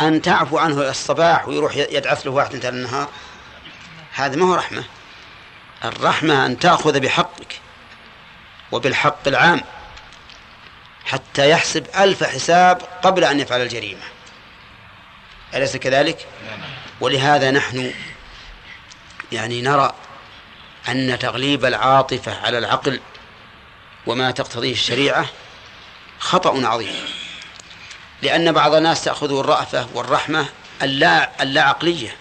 أن تعفو عنه الصباح ويروح يدعس له واحد انتهى النهار هذا ما هو رحمة. الرحمة أن تأخذ بحقك وبالحق العام حتى يحسب ألف حساب قبل أن يفعل الجريمة. أليس كذلك؟ ولهذا نحن يعني نرى أن تغليب العاطفة على العقل وما تقتضيه الشريعة خطأ عظيم. لأن بعض الناس تأخذ الرأفة والرحمة اللا, اللا عقلية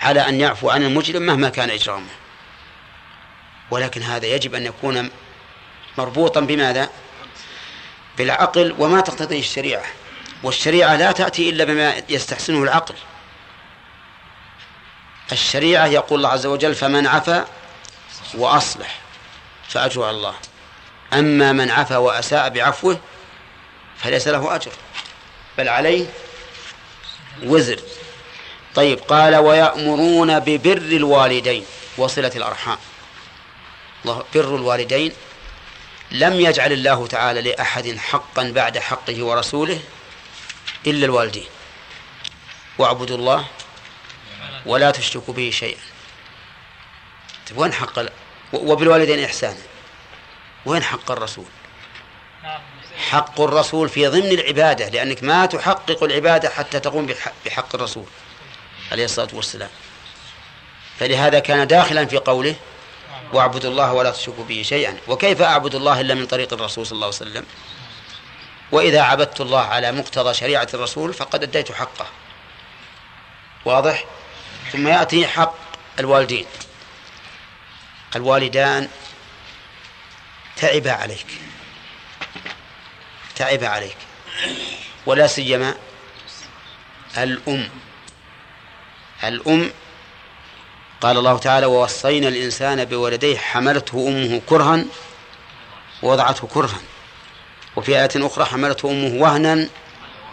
على أن يعفو عن المجرم مهما كان إجرامه. ولكن هذا يجب أن يكون مربوطا بماذا؟ بالعقل وما تقتضيه الشريعة. والشريعة لا تأتي إلا بما يستحسنه العقل. الشريعة يقول الله عز وجل فمن عفا وأصلح فأجر الله. أما من عفا وأساء بعفوه فليس له أجر. بل عليه وزر. طيب قال ويأمرون ببر الوالدين وصلة الأرحام. بر الوالدين لم يجعل الله تعالى لأحد حقا بعد حقه ورسوله إلا الوالدين. واعبدوا الله ولا تشركوا به شيئا. طيب وين حق وبالوالدين إحسانا وين حق الرسول؟ حق الرسول في ضمن العبادة لأنك ما تحقق العبادة حتى تقوم بحق الرسول عليه الصلاة والسلام. فلهذا كان داخلا في قوله واعبدوا الله ولا تشركوا به شيئا وكيف أعبد الله إلا من طريق الرسول صلى الله عليه وسلم؟ وإذا عبدت الله على مقتضى شريعة الرسول فقد أديت حقه. واضح؟ ثم يأتي حق الوالدين. الوالدان تعبا عليك. تعب عليك. ولا سيما الأم. الأم قال الله تعالى ووصينا الإنسان بولديه حملته أمه كرها ووضعته كرها. وفي آية أخرى حملته أمه وهنا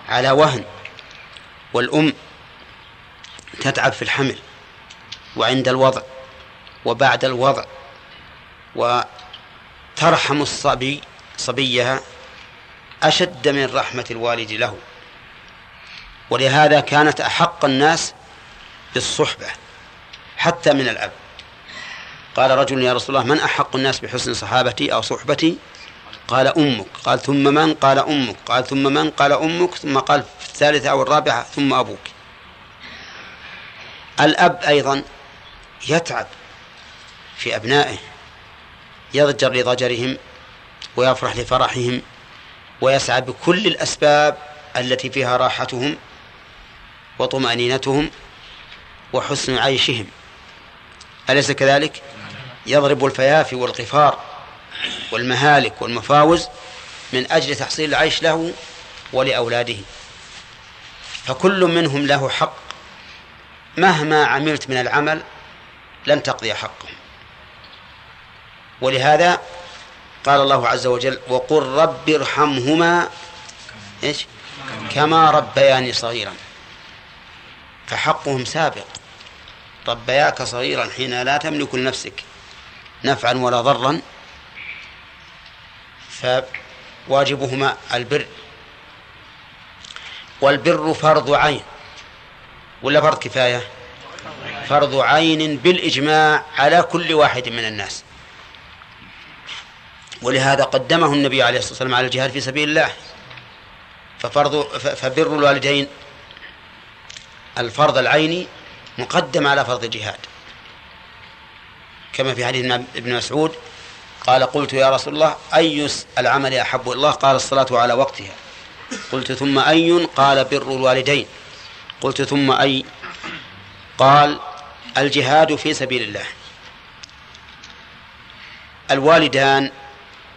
على وهن. والأم تتعب في الحمل وعند الوضع وبعد الوضع وترحم الصبي صبيها أشد من رحمة الوالد له. ولهذا كانت أحق الناس بالصحبة حتى من الأب. قال رجل يا رسول الله من أحق الناس بحسن صحابتي أو صحبتي؟ قال أمك. قال ثم من؟ قال أمك. قال ثم من؟ قال أمك. ثم قال في الثالثة أو الرابعة ثم أبوك. الأب أيضا يتعب في أبنائه يضجر لضجرهم ويفرح لفرحهم. ويسعى بكل الأسباب التي فيها راحتهم وطمأنينتهم وحسن عيشهم. أليس كذلك؟ يضرب الفيافي والقفار والمهالك والمفاوز من أجل تحصيل العيش له ولأولاده. فكل منهم له حق. مهما عملت من العمل لن تقضي حقه ولهذا قال الله عز وجل وقل رب ارحمهما إيش؟ كما ربياني صغيرا. فحقهم سابق. ربياك صغيرا حين لا تملك لنفسك نفعا ولا ضرا. فواجبهما البر. والبر فرض عين. ولا فرض كفاية؟ فرض عين بالإجماع على كل واحد من الناس. ولهذا قدمه النبي عليه الصلاة والسلام على الجهاد في سبيل الله. ففرض فبر الوالدين الفرض العيني مقدم على فرض الجهاد. كما في حديث ابن مسعود قال قلت يا رسول الله أي العمل أحب الله؟ قال الصلاة على وقتها. قلت ثم أي؟ قال بر الوالدين. قلت ثم أي؟ قال الجهاد في سبيل الله. الوالدان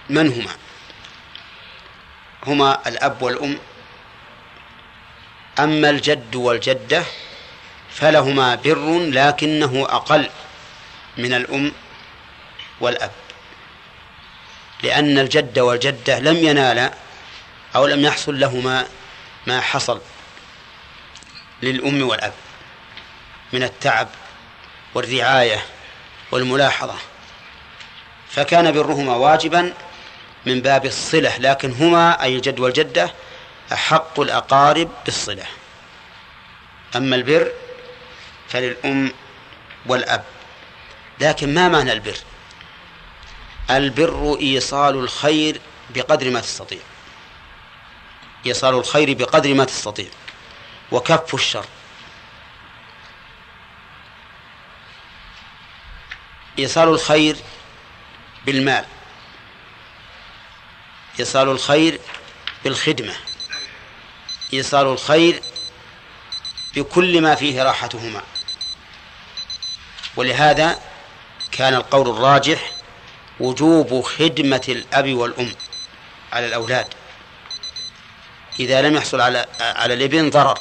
من هما؟ هما الأب والأم. أما الجد والجدة فلهما بر لكنه أقل من الأم والأب. لأن الجد والجدة لم ينالا أو لم يحصل لهما ما حصل للأم والأب من التعب والرعاية والملاحظة. فكان برهما واجبا من باب الصلة لكن هما أي الجد والجدة أحق الأقارب بالصلة. أما البر فللأم والأب. لكن ما معنى البر؟ البر إيصال الخير بقدر ما تستطيع. إيصال الخير بقدر ما تستطيع. وكف الشر. إيصال الخير بالمال. إيصال الخير بالخدمة. إيصال الخير بكل ما فيه راحتهما. ولهذا كان القول الراجح وجوب خدمة الأب والأم على الأولاد. إذا لم يحصل على على الإبن ضرر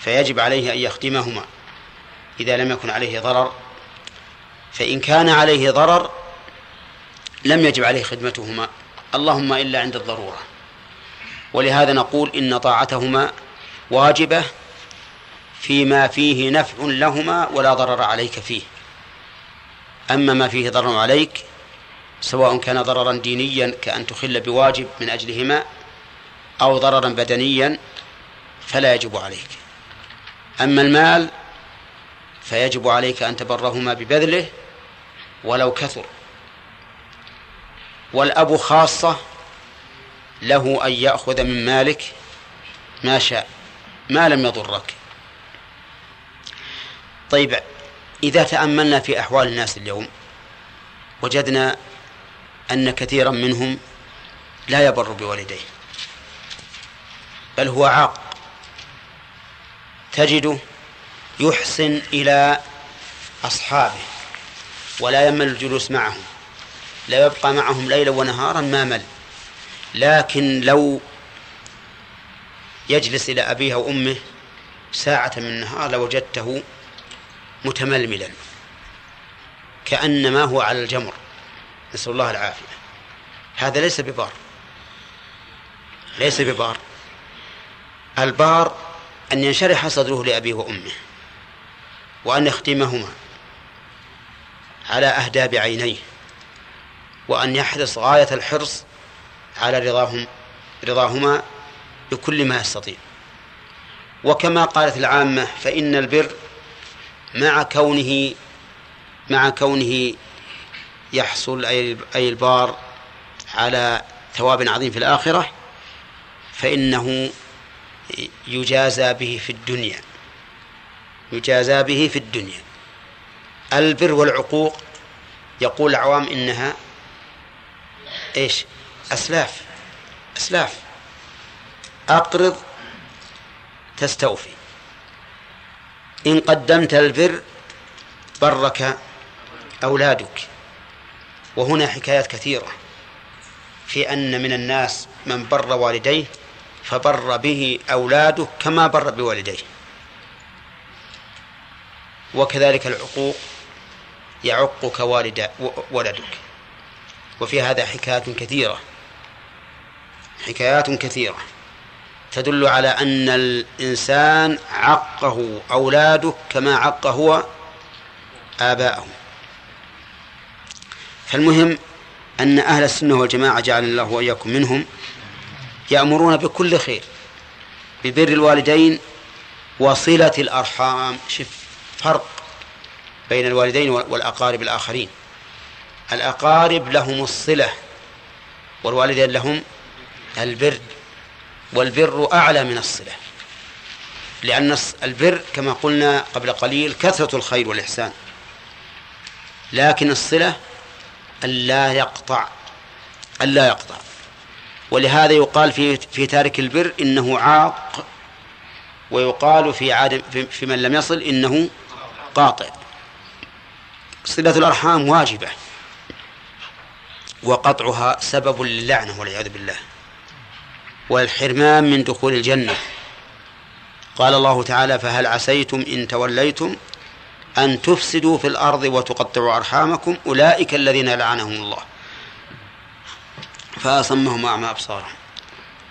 فيجب عليه أن يخدمهما. إذا لم يكن عليه ضرر فإن كان عليه ضرر لم يجب عليه خدمتهما. اللهم إلا عند الضرورة. ولهذا نقول إن طاعتهما واجبة فيما فيه نفع لهما ولا ضرر عليك فيه. أما ما فيه ضرر عليك سواء كان ضررا دينيا كأن تخل بواجب من أجلهما أو ضررا بدنيا فلا يجب عليك. أما المال فيجب عليك أن تبرهما ببذله ولو كثر. والأب خاصة له أن يأخذ من مالك ما شاء ما لم يضرك. طيب إذا تأملنا في أحوال الناس اليوم وجدنا أن كثيرا منهم لا يبر بوالديه بل هو عاق تجده يحسن إلى أصحابه ولا يمل الجلوس معهم. لا يبقى معهم ليلا ونهارا ما مل. لكن لو يجلس إلى أبيه أو أمه ساعة من النهار لوجدته متململا. كأنما هو على الجمر. نسأل الله العافية. هذا ليس ببار. ليس ببار. البار أن ينشرح صدره لأبيه وأمه وأن يختمهما على أهداب عينيه. وأن يحرص غاية الحرص على رضاهم رضاهما بكل ما يستطيع. وكما قالت العامة فإن البر مع كونه مع كونه يحصل أي البار على ثواب عظيم في الآخرة فإنه يجازى به في الدنيا. يجازى به في الدنيا. البر والعقوق يقول العوام إنها إيش؟ أسلاف. أسلاف. أقرض تستوفي. إن قدمت البر برك أولادك. وهنا حكايات كثيرة. في أن من الناس من بر والديه فبر به أولاده كما بر بوالديه. وكذلك العقوق يعقك والد ولدك. وفي هذا حكايات كثيرة. حكايات كثيرة. تدل على أن الإنسان عقه أولاده كما عق هو آباءه. فالمهم أن أهل السنة والجماعة جعل الله وإياكم منهم يأمرون بكل خير ببر الوالدين وصلة الأرحام. شف فرق بين الوالدين والأقارب الآخرين. الأقارب لهم الصلة والوالدين لهم البر والبر أعلى من الصلة لأن البر كما قلنا قبل قليل كثرة الخير والإحسان لكن الصلة ألا يقطع ألا يقطع. ولهذا يقال في في تارك البر إنه عاق ويقال في عادم في من لم يصل إنه قاطع. صلة الأرحام واجبة. وقطعها سبب للعنة والعياذ بالله. والحرمان من دخول الجنة. قال الله تعالى فهل عسيتم إن توليتم أن تفسدوا في الأرض وتقطعوا أرحامكم؟ أولئك الذين لعنهم الله. فأصمهم أعمى أبصارهم.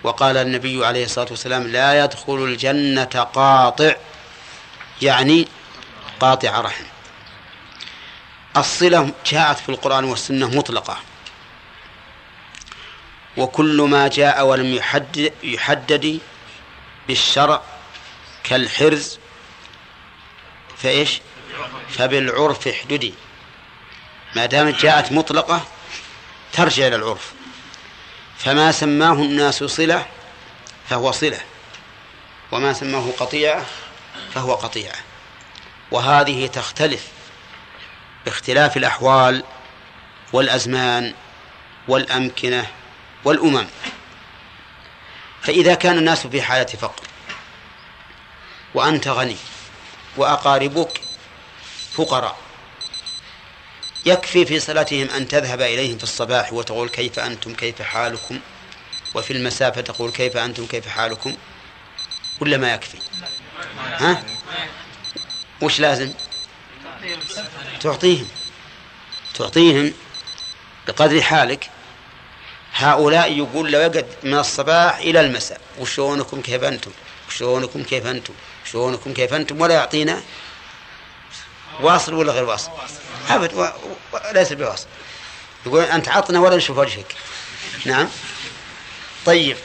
وقال النبي عليه الصلاة والسلام لا يدخل الجنة قاطع. يعني قاطع رحم. الصلة جاءت في القرآن والسنة مطلقة. وكل ما جاء ولم يحدد, يحدد بالشرع كالحرز فإيش؟ فبالعرف احددي. ما دامت جاءت مطلقة ترجع إلى العرف. فما سماه الناس صلة فهو صلة وما سماه قطيعة فهو قطيعة. وهذه تختلف باختلاف الأحوال والأزمان والأمكنة والأمم. فإذا كان الناس في حالة فقر وأنت غني وأقاربك فقراء يكفي في صلاتهم أن تذهب إليهم في الصباح وتقول كيف أنتم كيف حالكم؟ وفي المسافة تقول كيف أنتم كيف حالكم؟ ولا ما يكفي. ها؟ وش لازم. تعطيهم. تعطيهم بقدر حالك. هؤلاء يقول لو يقعد من الصباح إلى المساء وشونكم كيف أنتم؟ وشونكم كيف أنتم؟ شونكم كيف أنتم؟ ولا يعطينا واصل ولا غير واصل؟ أبد و... و... ليس بواصل. يقول أنت عطنا ولا نشوف وجهك. نعم. طيب.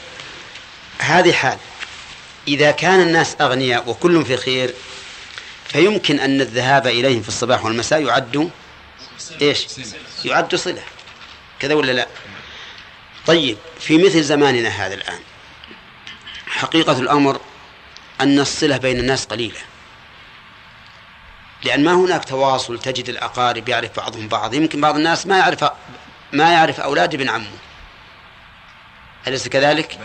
هذه حال. إذا كان الناس أغنياء وكل في خير فيمكن أن الذهاب إليهم في الصباح والمساء يعد إيش؟ يعد صلة. كذا ولا لا؟ طيب في مثل زماننا هذا الآن. حقيقة الأمر أن الصلة بين الناس قليلة. لأن ما هناك تواصل تجد الأقارب يعرف بعضهم بعض. يمكن بعض الناس ما يعرف ما يعرف أولاد ابن عمه. أليس كذلك؟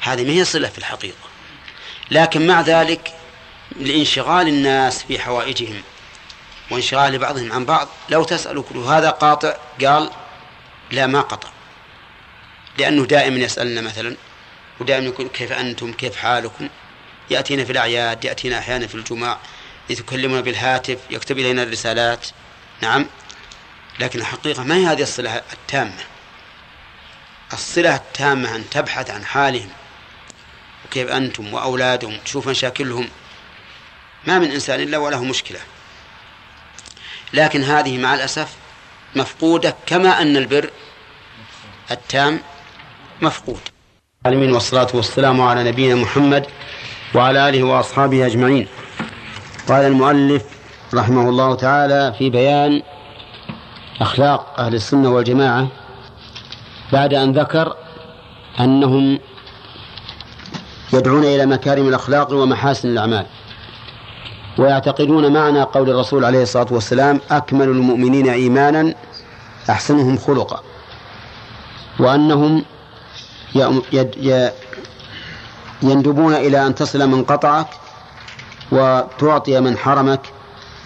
هذه ما هي صلة في الحقيقة. لكن مع ذلك لانشغال الناس في حوائجهم وانشغال بعضهم عن بعض لو تسأل كل هذا قاطع قال لا ما قطع. لأنه دائما يسألنا مثلا ودائما يقول كيف أنتم؟ كيف حالكم؟ يأتينا في الأعياد يأتينا أحيانا في الجمعة يتكلمون بالهاتف يكتب إلينا الرسالات. نعم. لكن الحقيقة ما هي هذه الصلة التامة؟ الصلة التامة أن تبحث عن حالهم وكيف أنتم وأولادهم تشوف مشاكلهم. ما من إنسان إلا وله مشكلة. لكن هذه مع الأسف مفقودة كما أن البر التام. مفقود. العالمين والصلاة والسلام على نبينا محمد وعلى آله وأصحابه أجمعين. قال المؤلف رحمه الله تعالى في بيان أخلاق أهل السنة والجماعة بعد أن ذكر أنهم يدعون إلى مكارم الأخلاق ومحاسن الأعمال ويعتقدون معنى قول الرسول عليه الصلاة والسلام أكمل المؤمنين إيمانا أحسنهم خلقا. وأنهم يندبون إلى أن تصل من قطعك وتعطي من حرمك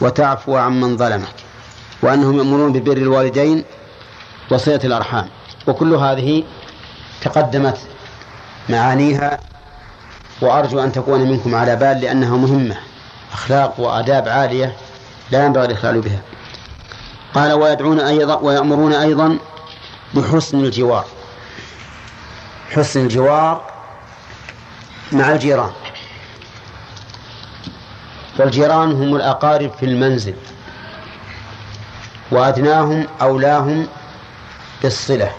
وتعفو عن من ظلمك وأنهم يأمرون ببر الوالدين وصلة الأرحام. وكل هذه تقدمت معانيها وأرجو أن تكون منكم على بال لأنها مهمة أخلاق وآداب عالية لا ينبغي الإخلال بها. قال ويدعون أيضا ويأمرون أيضا بحسن الجوار. حسن الجوار مع الجيران. والجيران هم الأقارب في المنزل. وأدناهم أولاهم بالصلة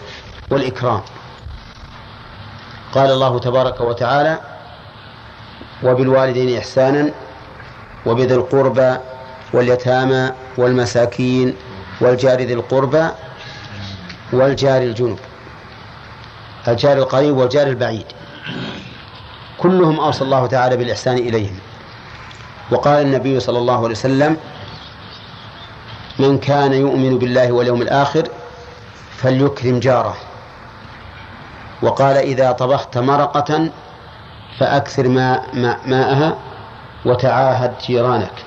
والإكرام. قال الله تبارك وتعالى وبالوالدين إحسانا وبذي القربى واليتامى والمساكين والجار ذي القربى والجار الجنب. الجار القريب والجار البعيد. كلهم أوصى الله تعالى بالإحسان إليهم. وقال النبي صلى الله عليه وسلم من كان يؤمن بالله واليوم الآخر فليكرم جاره. وقال إذا طبخت مرقة فأكثر ماء ماءها وتعاهد جيرانك.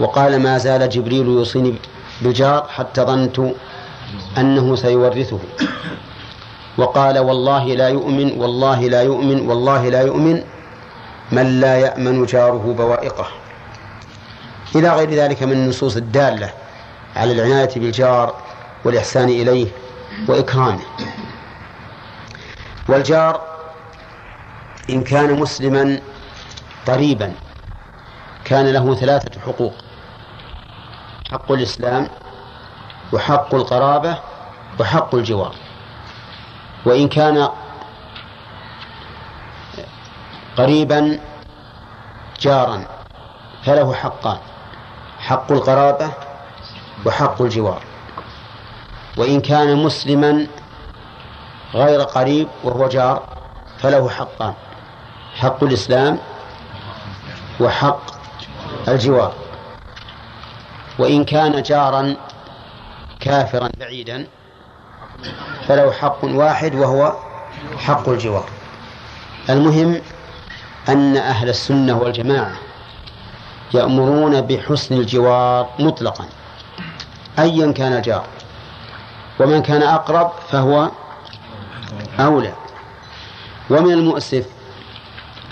وقال ما زال جبريل يوصيني بالجار حتى ظننت أنه سيورثه. وقال والله لا يؤمن والله لا يؤمن والله لا يؤمن. من لا يأمن جاره بوائقه. إلى غير ذلك من النصوص الدالة على العناية بالجار والإحسان إليه وإكرامه. والجار إن كان مسلما قريبا كان له ثلاثة حقوق. حق الإسلام وحق القرابة وحق الجوار. وإن كان قريبا جارا فله حقان حق القرابة وحق الجوار. وإن كان مسلما غير قريب وهو جار فله حقان حق الإسلام وحق الجوار. وإن كان جارا كافرا بعيدا فله حق واحد وهو حق الجوار. المهم أن أهل السنة والجماعة يأمرون بحسن الجوار مطلقا أيا كان الجار ومن كان أقرب فهو أولى. ومن المؤسف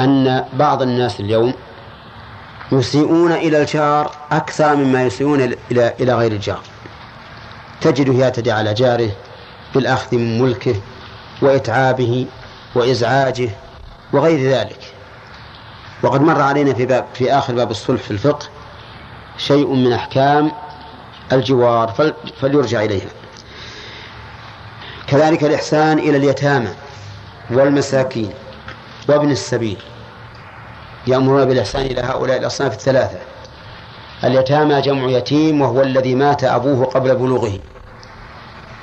أن بعض الناس اليوم يسيئون إلى الجار أكثر مما يسيئون إلى إلى غير الجار. تجده يعتدي على جاره بالأخذ من ملكه وإتعابه وإزعاجه وغير ذلك. وقد مر علينا في باب في آخر باب الصلح في الفقه شيء من أحكام الجوار فليرجع إليها. كذلك الإحسان إلى اليتامى والمساكين وابن السبيل. يأمرون بالإحسان إلى هؤلاء الأصناف الثلاثة. اليتامى جمع يتيم وهو الذي مات أبوه قبل بلوغه.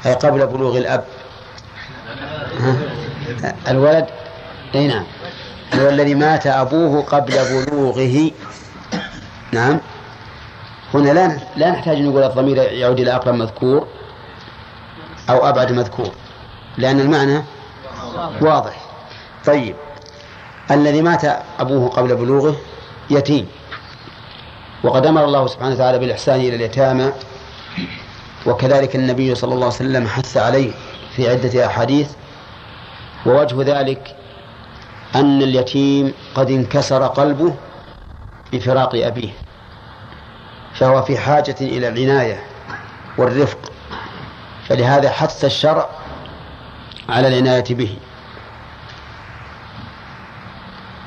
أي قبل بلوغ الأب. الولد أي نعم. هو الذي مات أبوه قبل بلوغه. نعم. هنا لا لا نحتاج نقول الضمير يعود إلى أقرب مذكور أو أبعد مذكور لأن المعنى واضح. طيب. الذي مات أبوه قبل بلوغه يتيم. وقد أمر الله سبحانه وتعالى بالإحسان إلى اليتامى. وكذلك النبي صلى الله عليه وسلم حث عليه في عدة أحاديث. ووجه ذلك أن اليتيم قد انكسر قلبه بفراق أبيه فهو في حاجة إلى العناية والرفق فلهذا حث الشرع على العناية به.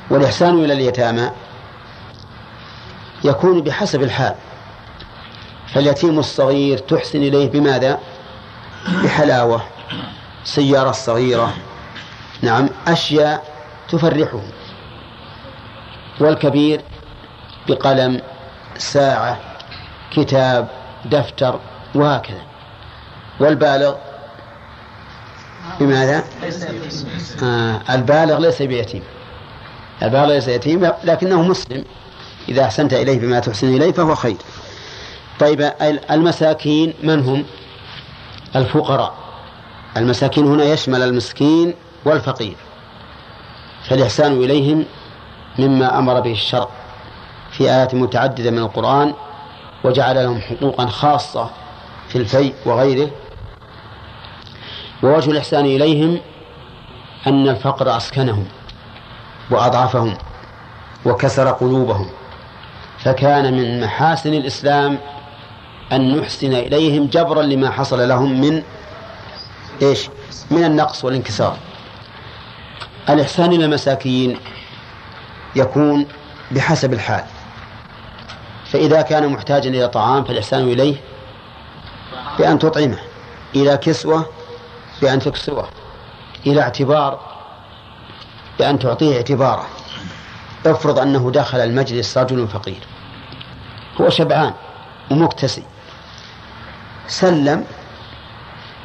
والإحسان إلى اليتامى يكون بحسب الحال. فاليتيم الصغير تحسن إليه بماذا؟ بحلاوة سيارة صغيرة. نعم أشياء تفرحه. والكبير بقلم ساعة كتاب دفتر وهكذا. والبالغ بماذا؟ آه البالغ ليس بيتيم. البالغ ليس يتيم لكنه مسلم. إذا أحسنت إليه بما تحسن إليه فهو خير. طيب المساكين من هم؟ الفقراء. المساكين هنا يشمل المسكين والفقير. فالإحسان إليهم مما أمر به الشرع في آيات متعددة من القرآن وجعل لهم حقوقا خاصة في الفيء وغيره. ووجه الإحسان إليهم أن الفقر أسكنهم وأضعفهم وكسر قلوبهم فكان من محاسن الإسلام أن نحسن إليهم جبرا لما حصل لهم من إيش؟ من النقص والانكسار. الإحسان إلى المساكين يكون بحسب الحال. فإذا كان محتاجا إلى طعام فالإحسان إليه بأن تطعمه. إلى كسوة بأن تكسوه. إلى اعتبار بأن تعطيه اعتباره. افرض أنه دخل المجلس رجل فقير. هو شبعان ومكتسي. سلم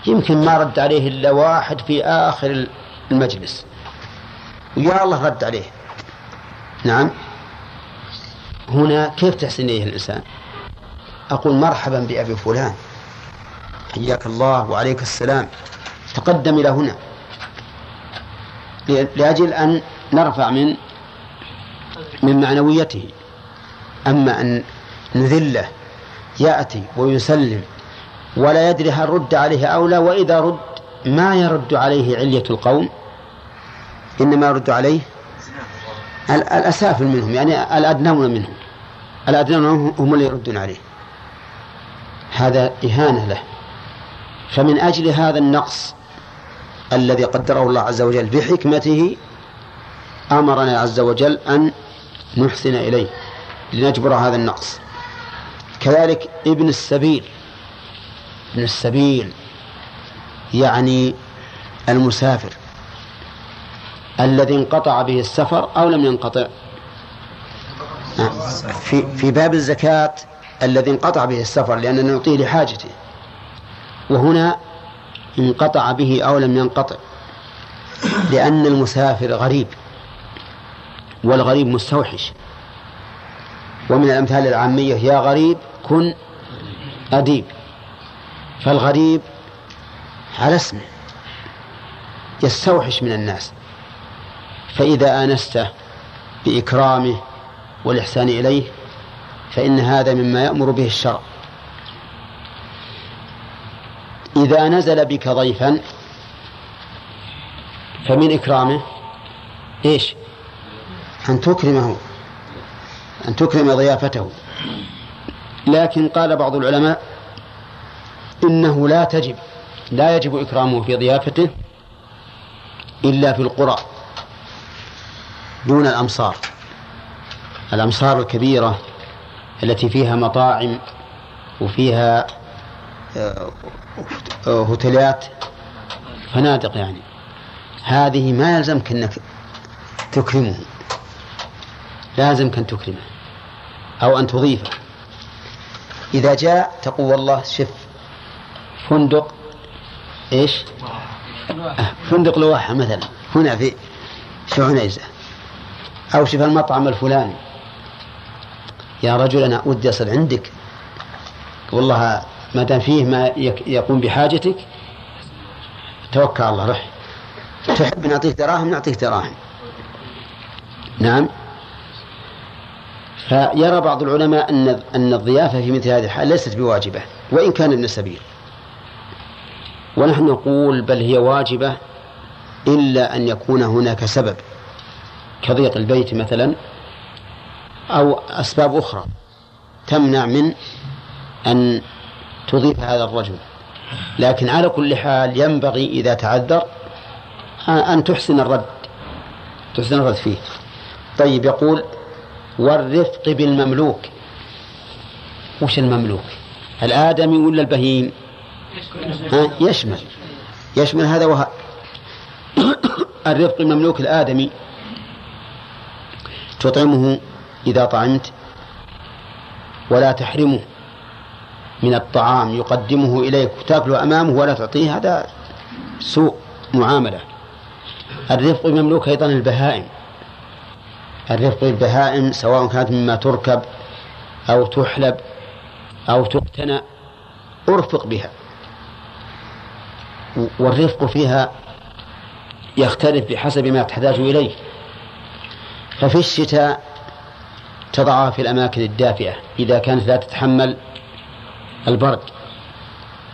يمكن ما رد عليه إلا واحد في آخر المجلس. ويا الله رد عليه. نعم. هنا كيف تحسن إليه الإنسان؟ أقول مرحبا بأبي فلان. حياك الله وعليك السلام. تقدم إلى هنا. لأجل أن نرفع من من معنويته. أما أن نذله يأتي ويسلم. ولا يدري هل رد عليه أو لا وإذا رد ما يرد عليه علية القوم إنما يرد عليه الأسافل منهم يعني الأدنون منهم الأدنون هم اللي يردون عليه. هذا إهانة له. فمن أجل هذا النقص الذي قدره الله عز وجل بحكمته أمرنا عز وجل أن نحسن إليه لنجبر هذا النقص. كذلك ابن السبيل ابن السبيل يعني المسافر الذي انقطع به السفر أو لم ينقطع. في في باب الزكاة الذي انقطع به السفر لأننا نعطيه لحاجته وهنا انقطع به أو لم ينقطع لأن المسافر غريب والغريب مستوحش. ومن الأمثال العامية يا غريب كن أديب. فالغريب على اسمه يستوحش من الناس فإذا آنسته بإكرامه والإحسان إليه فإن هذا مما يأمر به الشرع. إذا نزل بك ضيفا فمن إكرامه إيش؟ أن تكرمه أن تكرم ضيافته. لكن قال بعض العلماء لا تجب لا يجب إكرامه في ضيافته إلا في القرى دون الأمصار. الأمصار الكبيرة التي فيها مطاعم وفيها آه، هوتيلات فنادق يعني. هذه ما يلزمك أنك تكرمه لازمك أن تكرمه أو أن تضيفه. إذا جاء تقول والله شف فندق آه، فندق لواحة مثلا. هنا في في عنيزة. أو شوف المطعم الفلاني. يا رجل أنا ودي أصل عندك. والله ما دام فيه ما يقوم بحاجتك توكل على الله رح تحب نعطيك دراهم؟ نعطيك دراهم. نعم. فيرى بعض العلماء أن أن الضيافة في مثل هذه الحال ليست بواجبة وإن كان ابن السبيل ونحن نقول بل هي واجبة إلا أن يكون هناك سبب. كضيق البيت مثلا أو أسباب أخرى تمنع من أن تضيف هذا الرجل. لكن على كل حال ينبغي إذا تعذر أن تحسن الرد تحسن الرد فيه. طيب يقول والرفق بالمملوك. وش المملوك؟ الآدمي ولا البهيم؟ ها يشمل. يشمل هذا وهذا الرفق المملوك الآدمي. تطعمه إذا طعمت ولا تحرمه من الطعام. يقدمه إليك وتأكله أمامه ولا تعطيه. هذا سوء معاملة. الرفق المملوك أيضا البهائم. الرفق بالبهائم سواء كانت مما تركب أو تحلب أو تقتنى أرفق بها. والرفق فيها يختلف بحسب ما تحتاج إليه. ففي الشتاء تضعها في الأماكن الدافئة إذا كانت لا تتحمل البرد.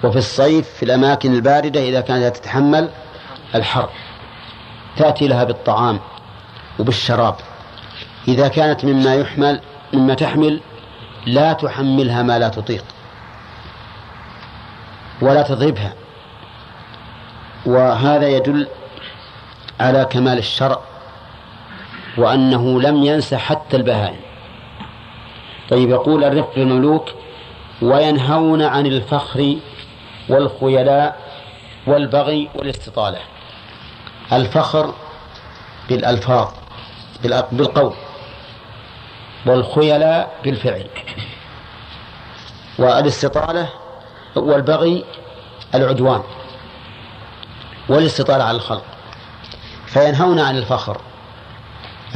وفي الصيف في الأماكن الباردة إذا كانت لا تتحمل الحر. تأتي لها بالطعام وبالشراب. إذا كانت مما يحمل مما تحمل لا تحملها ما لا تطيق. ولا تضربها. وهذا يدل على كمال الشرع وأنه لم ينس حتى البهائم. طيب يقول الرفق المملوك وينهون عن الفخر والخيلاء والبغي والاستطالة. الفخر بالألفاظ بالقول والخيلاء بالفعل. والاستطالة والبغي العدوان. والاستطالة على الخلق. فينهون عن الفخر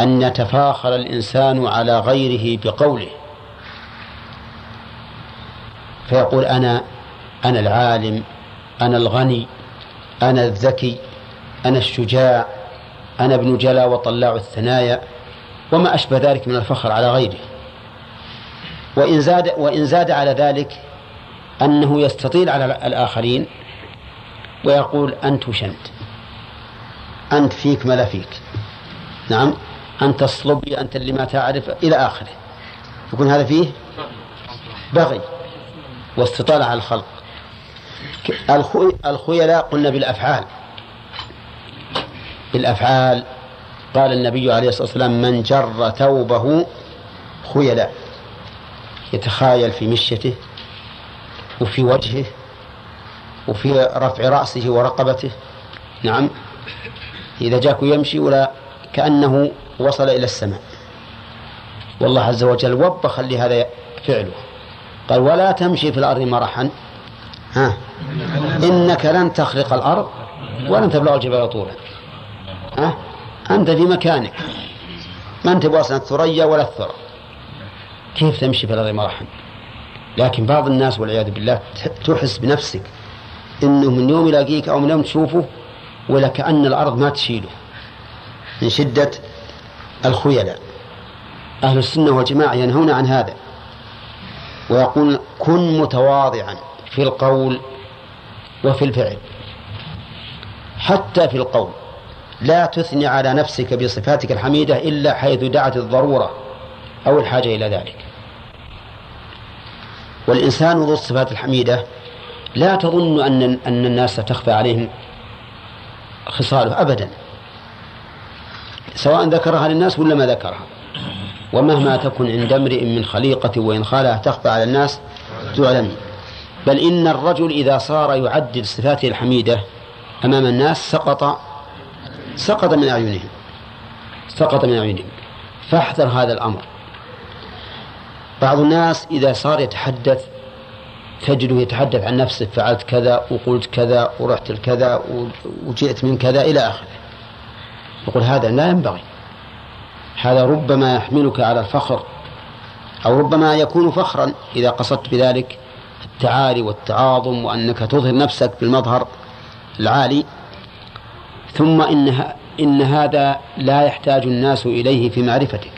أن يتفاخر الإنسان على غيره بقوله. فيقول أنا أنا العالم أنا الغني أنا الذكي أنا الشجاع أنا ابن جلا وطلاع الثنايا وما أشبه ذلك من الفخر على غيره. وإن زاد وإن زاد على ذلك أنه يستطيل على الآخرين ويقول أنت وشنت أنت فيك ما لا فيك. نعم؟ أنت الصلبي أنت اللي ما تعرف إلى آخره. يكون هذا فيه؟ بغي. واستطالة على الخلق. الخيلاء قلنا بالأفعال. بالأفعال. قال النبي عليه الصلاة والسلام من جر ثوبه خيلاء. يتخايل في مشيته وفي وجهه وفي رفع رأسه ورقبته. نعم. إذا جاك يمشي ولا كأنه وصل إلى السماء. والله عز وجل وبخ لهذا فعله. قال ولا تمشي في الأرض مرحا. ها. إنك لن تخرق الأرض ولن تبلغ الجبال طولا. ها. أنت في مكانك. ما أنت بوصلة الثريا ولا الثرى. كيف تمشي في الأرض مرحا؟ لكن بعض الناس والعياذ بالله تحس بنفسك. انه من يوم يلاقيك أو من يوم تشوفه ولا كأن الأرض ما تشيله. من شدة الخيلاء. أهل السنة والجماعة ينهون عن هذا. ويقول كن متواضعا في القول وفي الفعل. حتى في القول. لا تثني على نفسك بصفاتك الحميدة إلا حيث دعت الضرورة أو الحاجة إلى ذلك. والإنسان ذو الصفات الحميدة لا تظن أن أن الناس تخفى عليهم خصاله أبدا. سواء ذكرها للناس ولا ما ذكرها. ومهما تكن عند امرئ من خليقة وإن خالها تخفى على الناس تعلم. بل إن الرجل إذا صار يعدل صفاته الحميدة أمام الناس سقط سقط من أعينهم. سقط من أعينهم. فاحذر هذا الأمر. بعض الناس إذا صار يتحدث تجده يتحدث عن نفسه فعلت كذا وقلت كذا ورحت لكذا وجئت من كذا إلى آخره. يقول هذا لا ينبغي. هذا ربما يحملك على الفخر أو ربما يكون فخرا إذا قصدت بذلك. التعالي والتعاظم وأنك تظهر نفسك بالمظهر العالي. ثم إن, إن هذا لا يحتاج الناس إليه في معرفتك.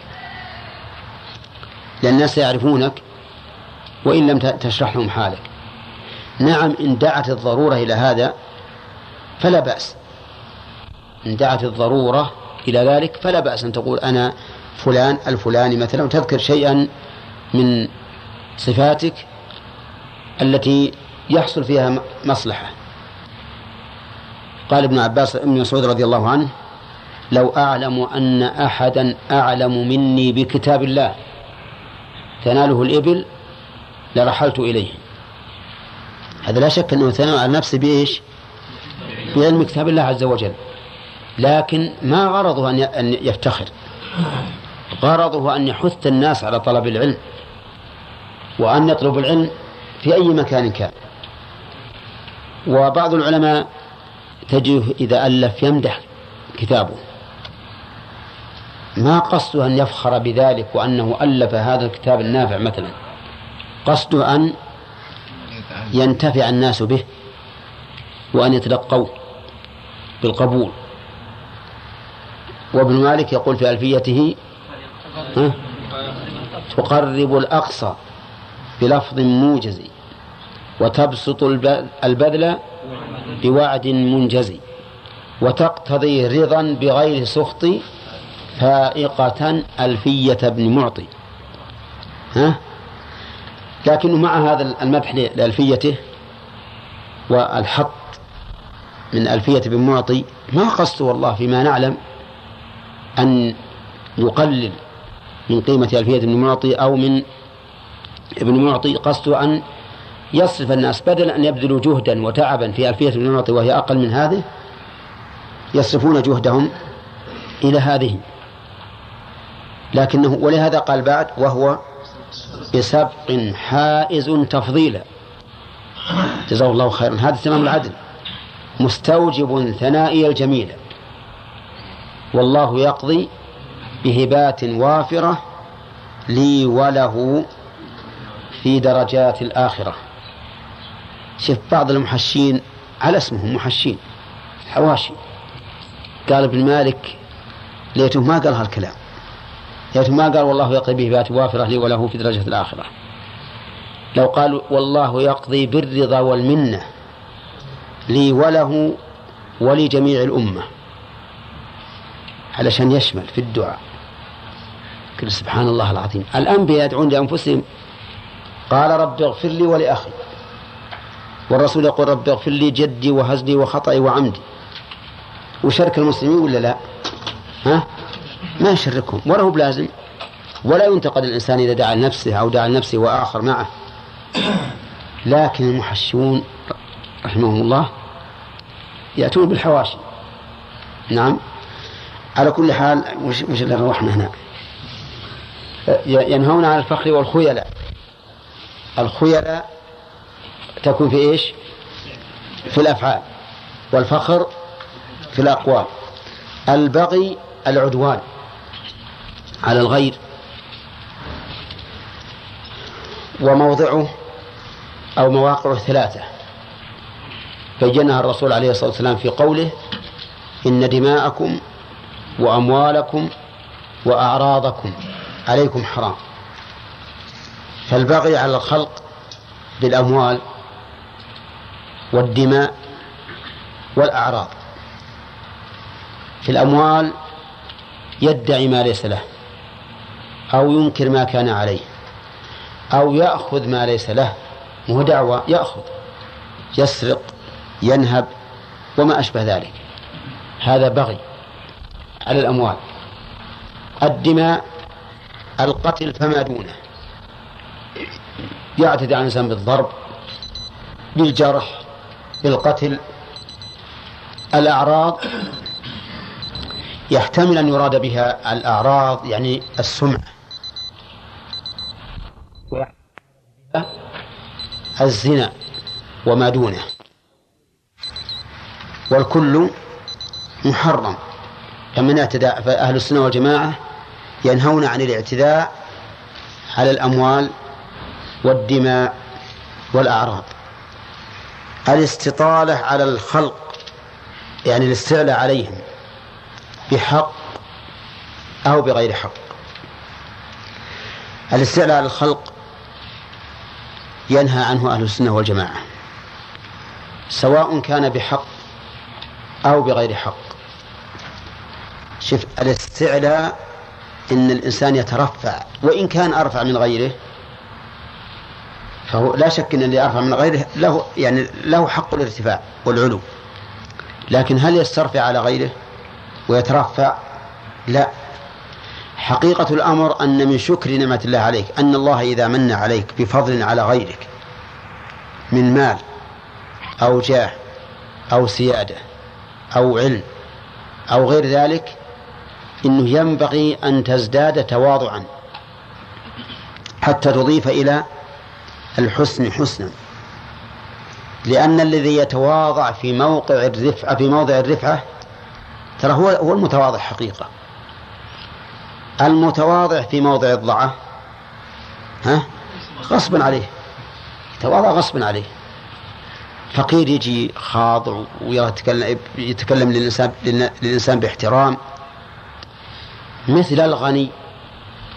لأن الناس يعرفونك وإن لم تشرح لهم حالك. نعم إن دعت الضرورة إلى هذا فلا بأس. إن دعت الضرورة إلى ذلك فلا بأس أن تقول أنا فلان الفلاني مثلا وتذكر شيئا من صفاتك التي يحصل فيها مصلحة. قال ابن عباس ابن مسعود رضي الله عنه لو أعلم أن أحدا أعلم مني بكتاب الله تناله الإبل لرحلت إليه. هذا لا شك أنه ثنى على نفسه بإيش؟ بعلم كتاب الله عز وجل. لكن ما غرضه أن يفتخر. غرضه أن يحث الناس على طلب العلم. وأن يطلب العلم في أي مكان كان. وبعض العلماء تجده إذا ألف يمدح كتابه. ما قصده أن يفخر بذلك وأنه ألف هذا الكتاب النافع مثلا. قصده أن ينتفع الناس به وأن يتلقوا بالقبول. وابن مالك يقول في ألفيته ها؟ تقرب الأقصى بلفظ موجز وتبسط البذل بوعد منجز وتقتضي رضا بغير سخط فائقة ألفية ابن معطي. ها؟ لكنه مع هذا المدح لألفيته والحط من ألفية ابن معطي. ما قصده والله فيما نعلم أن يقلل من قيمة ألفية ابن معطي أو من ابن معطي. قصده أن يصرف الناس بدل أن يبذلوا جهدا وتعبا في ألفية ابن معطي وهي أقل من هذه يصرفون جهدهم إلى هذه. لكنه ولهذا قال بعد وهو بسبق حائز تفضيلا. جزاه الله خيرا. هذا تمام العدل. مستوجب ثنائي الجميل. والله يقضي بهبات وافرة لي وله في درجات الآخرة. شوف بعض المحشين على اسمهم محشين حواشي. قال ابن مالك ليته ما قال هالكلام. ليته ما قال والله يقضي بهبات وافرة لي وله في درجة الآخرة. لو قال والله يقضي بالرضا والمنة لي وله ولجميع الأمة علشان يشمل في الدعاء. قل سبحان الله العظيم. الأنبياء يدعون لأنفسهم قال رب اغفر لي ولأخي. والرسول يقول رب اغفر لي جدي وهزلي وخطئي وعمدي. وشرك المسلمين ولا لا؟ ها؟ ما يشركهم ولا هو بلازم. ولا ينتقد الإنسان إذا دعا لنفسه أو دعا لنفسه وآخر معه. لكن المحشون رحمهم الله يأتون بالحواشي. نعم. على كل حال وش, وش اللي روحنا هنا؟ ينهون عن الفخر والخيلاء. الخيلاء تكون في إيش؟ في الأفعال. والفخر في الأقوال. البغي العدوان. على الغير. وموضعه أو مواقعه ثلاثة. بينها الرسول عليه الصلاة والسلام في قوله إن دماءكم وأموالكم وأعراضكم عليكم حرام. فالبغي على الخلق بالأموال والدماء والأعراض. في الأموال يدعي ما ليس له. أو ينكر ما كان عليه أو يأخذ ما ليس له مو دعوة يأخذ يسرق ينهب وما أشبه ذلك. هذا بغي على الأموال. الدماء القتل فما دونه. يعتدي على الإنسان بالضرب بالجرح بالقتل. الأعراض يحتمل أن يراد بها الأعراض يعني السمعة. الزنا وما دونه. والكل محرم. فمن اعتدى فأهل السنة والجماعة ينهون عن الاعتداء على الأموال والدماء والأعراض. الاستطالة على الخلق يعني الاستعلاء عليهم بحق أو بغير حق. الاستعلاء على الخلق ينهى عنه أهل السنة والجماعة سواء كان بحق أو بغير حق. شوف الاستعلاء إن الإنسان يترفع وإن كان أرفع من غيره فهو لا شك أن اللي أرفع من غيره له يعني له حق الارتفاع والعلو. لكن هل يسترفع على غيره ويترفع؟ لا. حقيقة الأمر أن من شكر نعمة الله عليك أن الله إذا من عليك بفضل على غيرك من مال أو جاه أو سيادة أو علم أو غير ذلك إنه ينبغي أن تزداد تواضعا حتى تضيف إلى الحسن حسنا. لأن الذي يتواضع في موقع الرفعة في موضع الرفعة ترى هو هو المتواضع حقيقة. المتواضع في موضع الضعة. ها؟ غصبا عليه. تواضع غصبا عليه. فقير يجي خاضع ويتكلم يتكلم للإنسان للإنسان باحترام. مثل الغني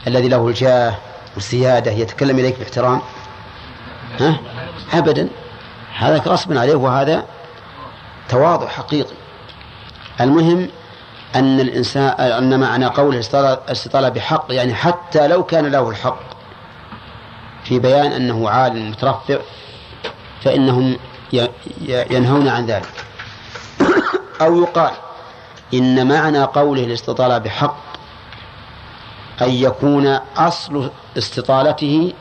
الذي له الجاه والسيادة يتكلم إليك باحترام. ها؟ أبدا. هذا غصبا عليه وهذا تواضع حقيقي. المهم أن الإنسان أن معنى قوله استطال بحق يعني حتى لو كان له الحق في بيان أنه عالم مترفع فإنهم ينهون عن ذلك. أو يقال إن معنى قوله الاستطالة بحق أن يكون أصل استطالته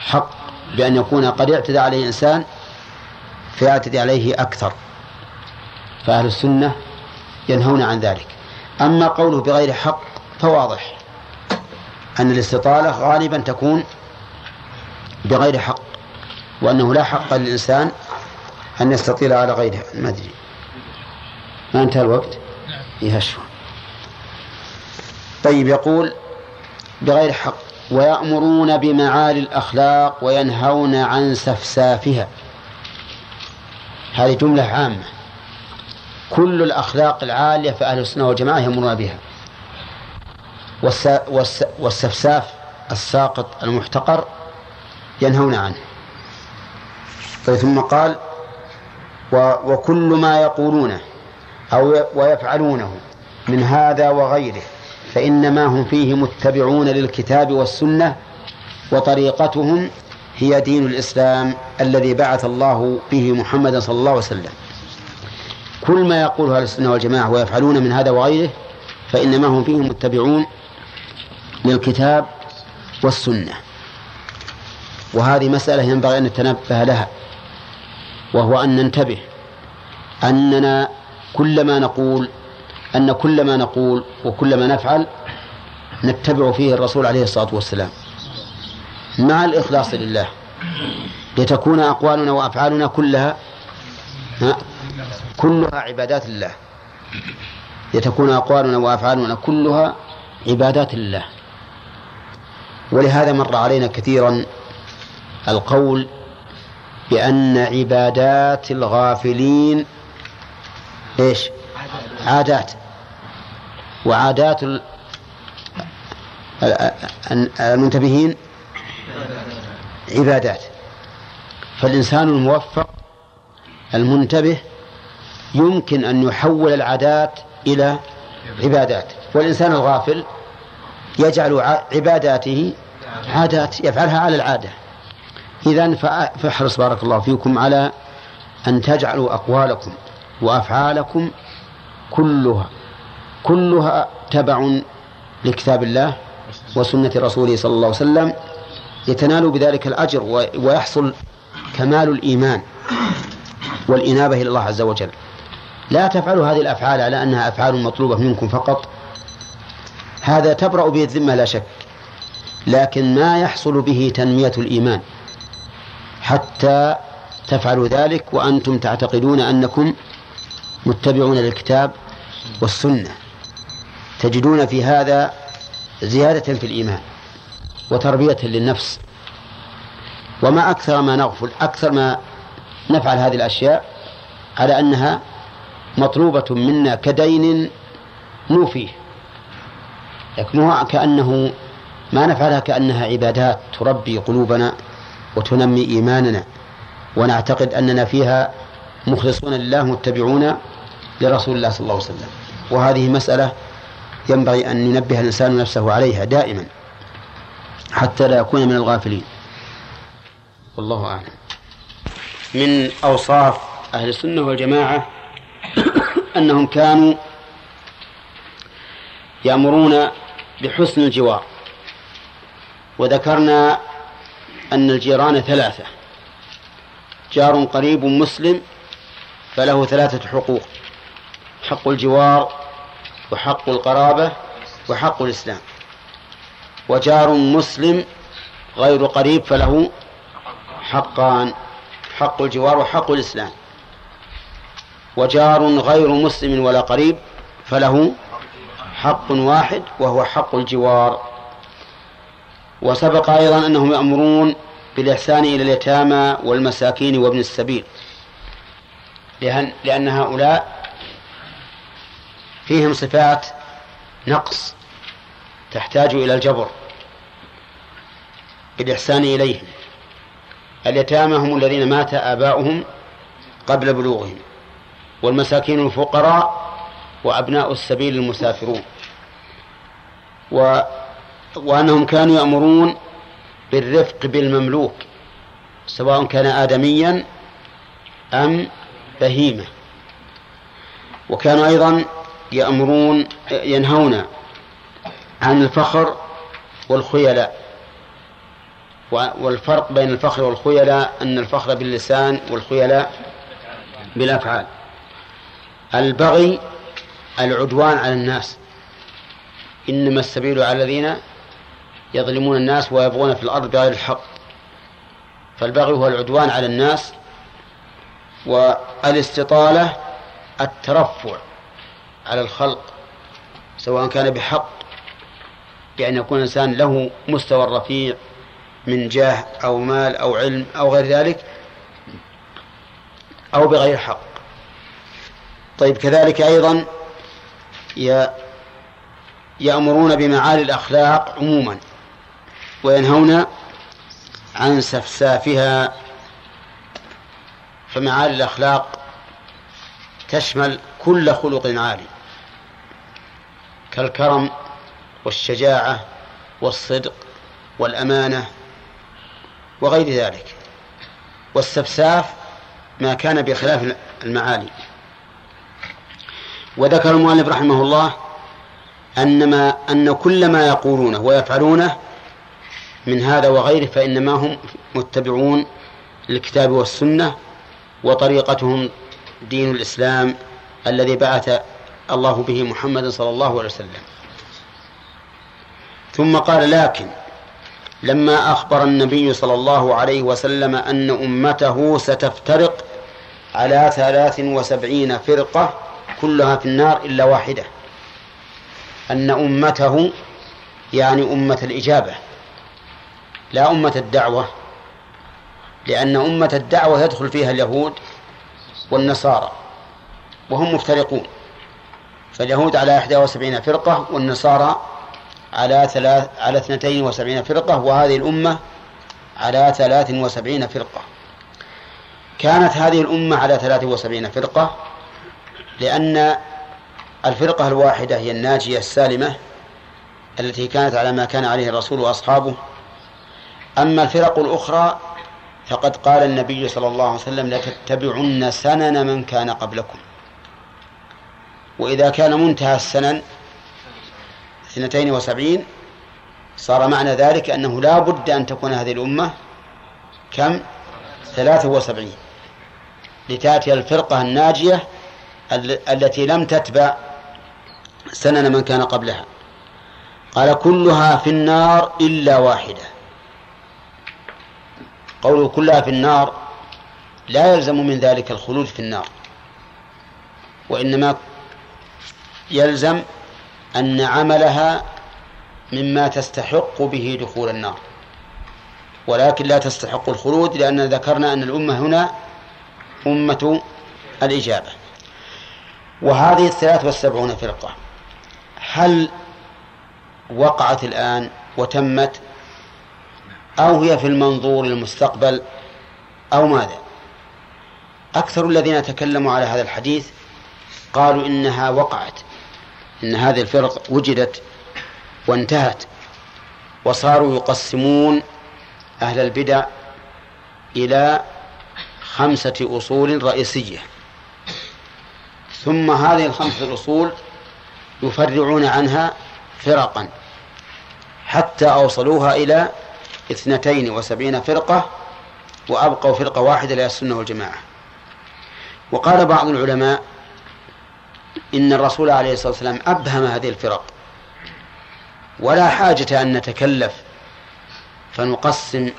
حق بأن يكون قد اعتدى عليه إنسان فيعتدي عليه أكثر. فأهل السنة ينهون عن ذلك. أما قوله بغير حق فواضح أن الاستطالة غالبا تكون بغير حق وأنه لا حق للإنسان أن يستطيل على غيره ما أدري. ما انتهى الوقت؟ يهشوا طيب يقول بغير حق ويأمرون بمعالي الأخلاق وينهون عن سفسافها. هذه جملة عامة. كل الأخلاق العالية فأهل السنة والجماعة يأمرون بها. والسفساف الساقط المحتقر ينهون عنه. طيب ثم قال وكل ما يقولونه أو ويفعلونه من هذا وغيره فإنما هم فيه متبعون للكتاب والسنة وطريقتهم هي دين الإسلام الذي بعث الله به محمدا صلى الله عليه وسلم. كل ما يقوله أهل السنة والجماعة ويفعلون من هذا وغيره فإنما هم فيه متبعون للكتاب والسنة. وهذه مسألة ينبغي أن نتنبه لها وهو أن ننتبه أننا كل ما نقول أن كل ما نقول وكل ما نفعل نتبع فيه الرسول عليه الصلاة والسلام. مع الإخلاص لله لتكون أقوالنا وأفعالنا كلها كلها عبادات الله. لتكون أقوالنا وأفعالنا كلها عبادات الله. ولهذا مر علينا كثيرا القول بأن عبادات الغافلين إيش؟ عادات. وعادات المنتبهين عبادات. فالإنسان الموفق المنتبه يمكن أن يحول العادات إلى عبادات. والإنسان الغافل يجعل عباداته عادات يفعلها على العادة. إذا فاحرص بارك الله فيكم على أن تجعلوا أقوالكم وأفعالكم كلها كلها تبع لكتاب الله وسنة رسوله صلى الله عليه وسلم. يتنال بذلك الأجر ويحصل كمال الإيمان والإنابة إلى الله عز وجل. لا تفعلوا هذه الأفعال على أنها أفعال مطلوبة منكم فقط. هذا تبرأ به الذمة لا شك لكن ما يحصل به تنمية الإيمان. حتى تفعلوا ذلك وأنتم تعتقدون أنكم متبعون للكتاب والسنة. تجدون في هذا زيادة في الإيمان وتربية للنفس. وما أكثر ما نغفل أكثر ما نفعل هذه الأشياء على أنها مطلوبة منا كدين نوفيه. لكن كأنه ما نفعلها كأنها عبادات تربي قلوبنا وتنمي إيماننا. ونعتقد أننا فيها مخلصون لله متبعون لرسول الله صلى الله عليه وسلم. وهذه مسألة ينبغي أن ينبه الإنسان نفسه عليها دائما حتى لا يكون من الغافلين. والله أعلم. من أوصاف أهل السنة والجماعة أنهم كانوا يأمرون بحسن الجوار. وذكرنا أن الجيران ثلاثة. جار قريب مسلم فله ثلاثة حقوق. حق الجوار وحق القرابة وحق الإسلام. وجار مسلم غير قريب فله حقان حق الجوار وحق الإسلام. وجار غير مسلم ولا قريب فله حق واحد وهو حق الجوار. وسبق أيضا أنهم يأمرون بالإحسان إلى اليتامى والمساكين وابن السبيل لأن, لأن هؤلاء فيهم صفات نقص تحتاج إلى الجبر بالإحسان إليهم. اليتامى هم الذين مات آباؤهم قبل بلوغهم. والمساكين الفقراء وأبناء السبيل المسافرون. و وأنهم كانوا يأمرون بالرفق بالمملوك سواء كان آدميا أم بهيمة. وكانوا أيضا يأمرون ينهون عن الفخر والخيلاء. والفرق بين الفخر والخيلاء أن الفخر باللسان والخيلاء بالأفعال. البغي العدوان على الناس. إنما السبيل على الذين يظلمون الناس ويبغون في الأرض بغير الحق. فالبغي هو العدوان على الناس والإستطالة الترفع على الخلق سواء كان بحق بأن يكون الإنسان له مستوى رفيع من جاه أو مال أو علم أو غير ذلك أو بغير حق. طيب كذلك أيضا يأمرون بمعالي الأخلاق عموما وينهون عن سفسافها فمعالي الأخلاق تشمل كل خلق عالي كالكرم والشجاعة والصدق والأمانة وغير ذلك. والسفساف ما كان بخلاف المعالي. وذكر المؤلف رحمه الله أن ما أن كل ما يقولونه ويفعلونه من هذا وغيره فإنما هم متبعون للكتاب والسنة وطريقتهم دين الإسلام الذي بعث الله به محمد صلى الله عليه وسلم. ثم قال لكن لما أخبر النبي صلى الله عليه وسلم أن أمته ستفترق على ثلاث وسبعين فرقة كلها في النار إلا واحدة. أن أمته يعني أمة الإجابة لا أمة الدعوة لأن أمة الدعوة يدخل فيها اليهود والنصارى وهم مفترقون. فاليهود على 71 فرقة والنصارى على ثلاث على 72 فرقة وهذه الأمة على 73 فرقة. كانت هذه الأمة على 73 فرقة لأن الفرقة الواحدة هي الناجية السالمة التي كانت على ما كان عليه الرسول وأصحابه. أما الفرق الأخرى فقد قال النبي صلى الله عليه وسلم لتتبعن سنن من كان قبلكم. وإذا كان منتهى السنن اثنتين وسبعين صار معنى ذلك أنه لا بد أن تكون هذه الأمة كم؟ ثلاثة وسبعين لتأتي الفرقة الناجية التي لم تتبع سنن من كان قبلها. قال كلها في النار إلا واحدة. قوله كلها في النار لا يلزم من ذلك الخلود في النار. وإنما يلزم أن عملها مما تستحق به دخول النار. ولكن لا تستحق الخلود لأن ذكرنا أن الأمة هنا أمة الإجابة. وهذه الثلاث والسبعون فرقة. هل وقعت الآن وتمت؟ أو هي في المنظور المستقبل؟ أو ماذا؟ أكثر الذين تكلموا على هذا الحديث قالوا إنها وقعت إن هذه الفرق وجدت وانتهت وصاروا يقسمون أهل البدع إلى خمسة أصول رئيسية. ثم هذه الخمسة الأصول يفرعون عنها فرقا حتى أوصلوها إلى اثنتين وسبعين فرقة وأبقوا فرقة واحدة لها السنة والجماعة. وقال بعض العلماء إن الرسول عليه الصلاة والسلام أبهم هذه الفرق. ولا حاجة أن نتكلف فنقسم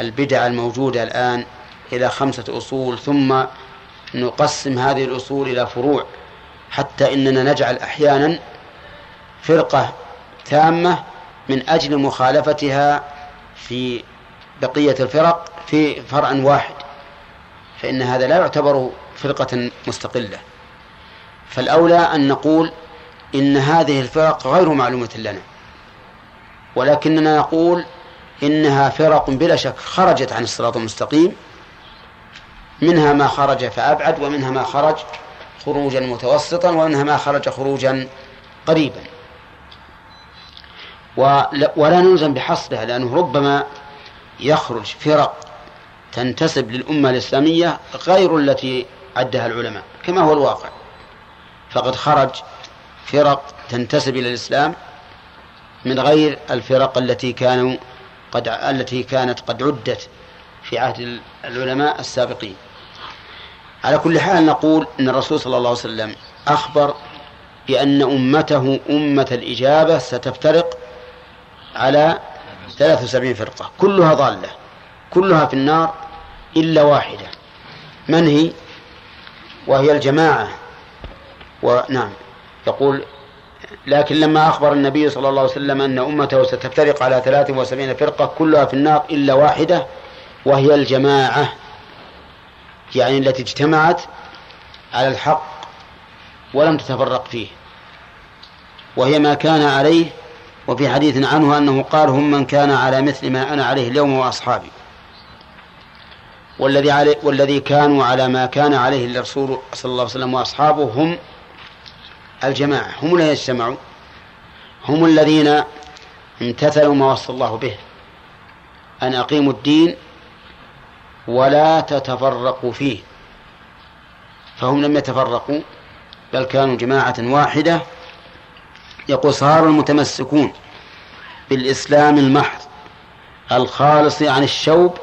البدع الموجودة الآن إلى خمسة أصول ثم نقسم هذه الأصول إلى فروع حتى إننا نجعل أحيانا فرقة تامة من أجل مخالفتها في بقية الفرق في فرع واحد فإن هذا لا يعتبر فرقة مستقلة. فالأولى أن نقول إن هذه الفرق غير معلومة لنا ولكننا نقول إنها فرق بلا شك خرجت عن الصراط المستقيم منها ما خرج فأبعد ومنها ما خرج خروجا متوسطا ومنها ما خرج خروجا قريبا. ولا نلزم بحصرها لأنه ربما يخرج فرق تنتسب للأمة الإسلامية غير التي عدها العلماء كما هو الواقع. فقد خرج فرق تنتسب إلى الإسلام من غير الفرق التي كانوا قد التي كانت قد عدت في عهد العلماء السابقين. على كل حال نقول إن الرسول صلى الله عليه وسلم أخبر بأن أمته أمة الإجابة ستفترق على 73 فرقة. كلها ضالة. كلها في النار إلا واحدة. من هي؟ وهي الجماعة. ونعم يقول لكن لما أخبر النبي صلى الله عليه وسلم أن أمته ستفترق على 73 فرقة كلها في النار إلا واحدة وهي الجماعة. يعني التي اجتمعت على الحق ولم تتفرق فيه. وهي ما كان عليه وفي حديث عنه أنه قال هم من كان على مثل ما أنا عليه اليوم وأصحابي. والذي علي والذي كانوا على ما كان عليه الرسول صلى الله عليه وسلم وأصحابه هم الجماعة هم الذين اجتمعوا. هم الذين امتثلوا ما وصى الله به. أن أقيموا الدين ولا تتفرقوا فيه. فهم لم يتفرقوا بل كانوا جماعة واحدة. يقول صار المتمسكون بالإسلام المحض الخالص عن الشوب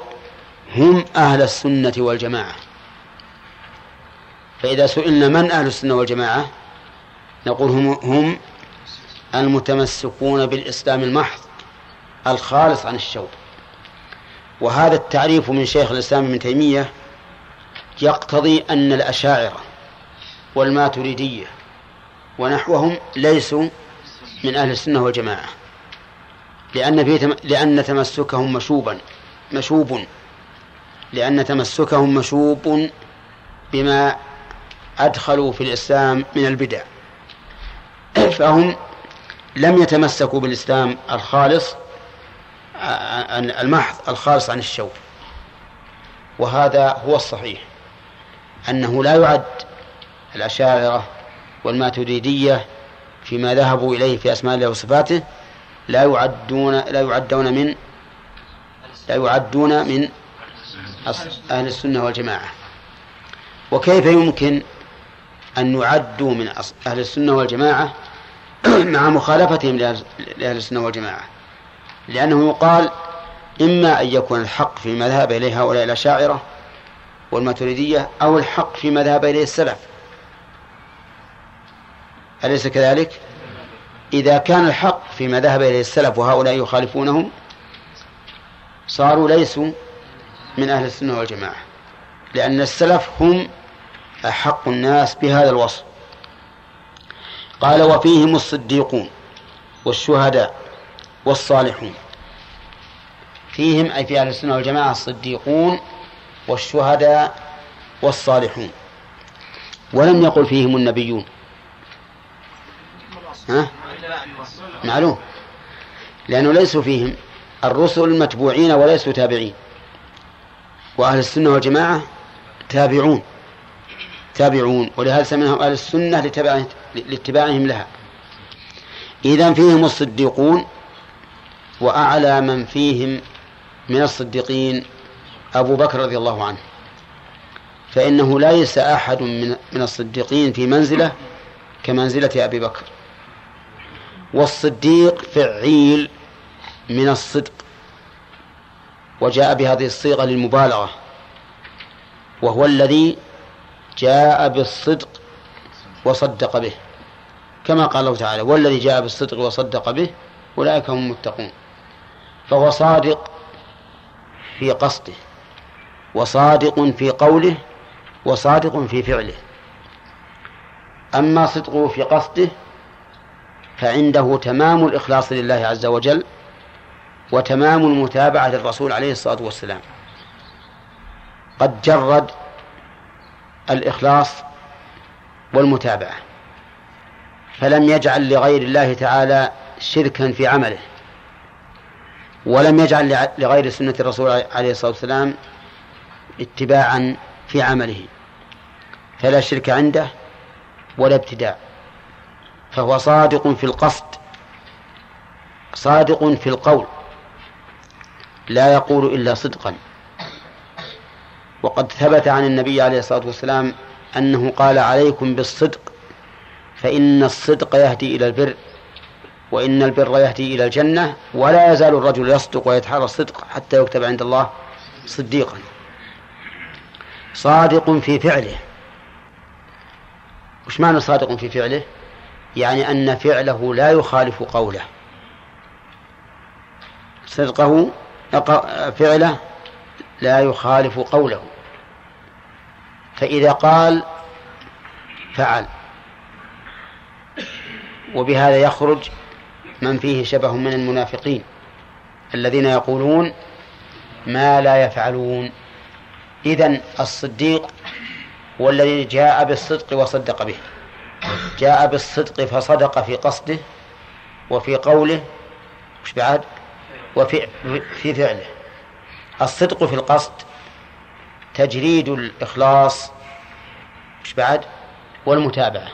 هم أهل السنة والجماعة. فإذا سئلنا من أهل السنة والجماعة نقول هم هم المتمسكون بالإسلام المحض الخالص عن الشوب. وهذا التعريف من شيخ الإسلام ابن تيمية يقتضي أن الأشاعرة والماتريدية ونحوهم ليسوا من أهل السنة والجماعة لأن في تم... لأن تمسكهم مشوبا مشوب لأن تمسكهم مشوب بما أدخلوا في الإسلام من البدع فهم لم يتمسكوا بالإسلام الخالص المحض الخالص عن الشوب وهذا هو الصحيح أنه لا يعد الأشاعرة والماتريدية فيما ذهبوا إليه في أسماء الله وصفاته لا يعدون لا يعدون من لا يعدون من أهل السنة والجماعة. وكيف يمكن أن يعدوا من أهل السنة والجماعة مع مخالفتهم لأهل السنة والجماعة؟ لأنه يقال إما أن يكون الحق فيما ذهب إليه هؤلاء الأشاعرة والماتريدية أو الحق فيما ذهب إليه السلف. أليس كذلك؟ إذا كان الحق فيما ذهب إليه السلف وهؤلاء يخالفونهم صاروا ليسوا من أهل السنة والجماعة لأن السلف هم أحق الناس بهذا الوصف. قال وفيهم الصديقون والشهداء. والصالحون. فيهم أي في أهل السنة والجماعة الصديقون والشهداء والصالحون. ولم يقل فيهم النبيون. ها؟ معلوم. لأنه ليسوا فيهم. الرسل متبوعين وليسوا تابعين. وأهل السنة والجماعة تابعون. تابعون. ولهذا سميناهم أهل السنة لاتباعهم لها. إذا فيهم الصديقون وأعلى من فيهم من الصديقين أبو بكر رضي الله عنه. فإنه ليس أحد من من الصديقين في منزلة كمنزلة أبي بكر. والصديق فعيل من الصدق وجاء بهذه الصيغة للمبالغة وهو الذي جاء بالصدق وصدق به كما قال الله تعالى والذي جاء بالصدق وصدق به أولئك هم المتقون. فهو صادق في قصده وصادق في قوله وصادق في فعله. أما صدقه في قصده فعنده تمام الإخلاص لله عز وجل وتمام المتابعة للرسول عليه الصلاة والسلام. قد جرد الإخلاص والمتابعة فلم يجعل لغير الله تعالى شركا في عمله. ولم يجعل لغير سنة الرسول عليه الصلاة والسلام اتباعا في عمله. فلا شرك عنده ولا ابتداع. فهو صادق في القصد صادق في القول لا يقول إلا صدقا. وقد ثبت عن النبي عليه الصلاة والسلام أنه قال عليكم بالصدق فإن الصدق يهدي إلى البر. وإن البر يهدي إلى الجنة ولا يزال الرجل يصدق ويتحرى الصدق حتى يكتب عند الله صديقا. صادق في فعله. وش معنى صادق في فعله؟ يعني أن فعله لا يخالف قوله. صدقه فعله لا يخالف قوله. فإذا قال فعل. وبهذا يخرج من فيه شبه من المنافقين الذين يقولون ما لا يفعلون. إذن الصديق هو الذي جاء بالصدق وصدق به. جاء بالصدق فصدق في قصده وفي قوله مش بعد وفي في فعله. الصدق في القصد تجريد الإخلاص مش بعد والمتابعة.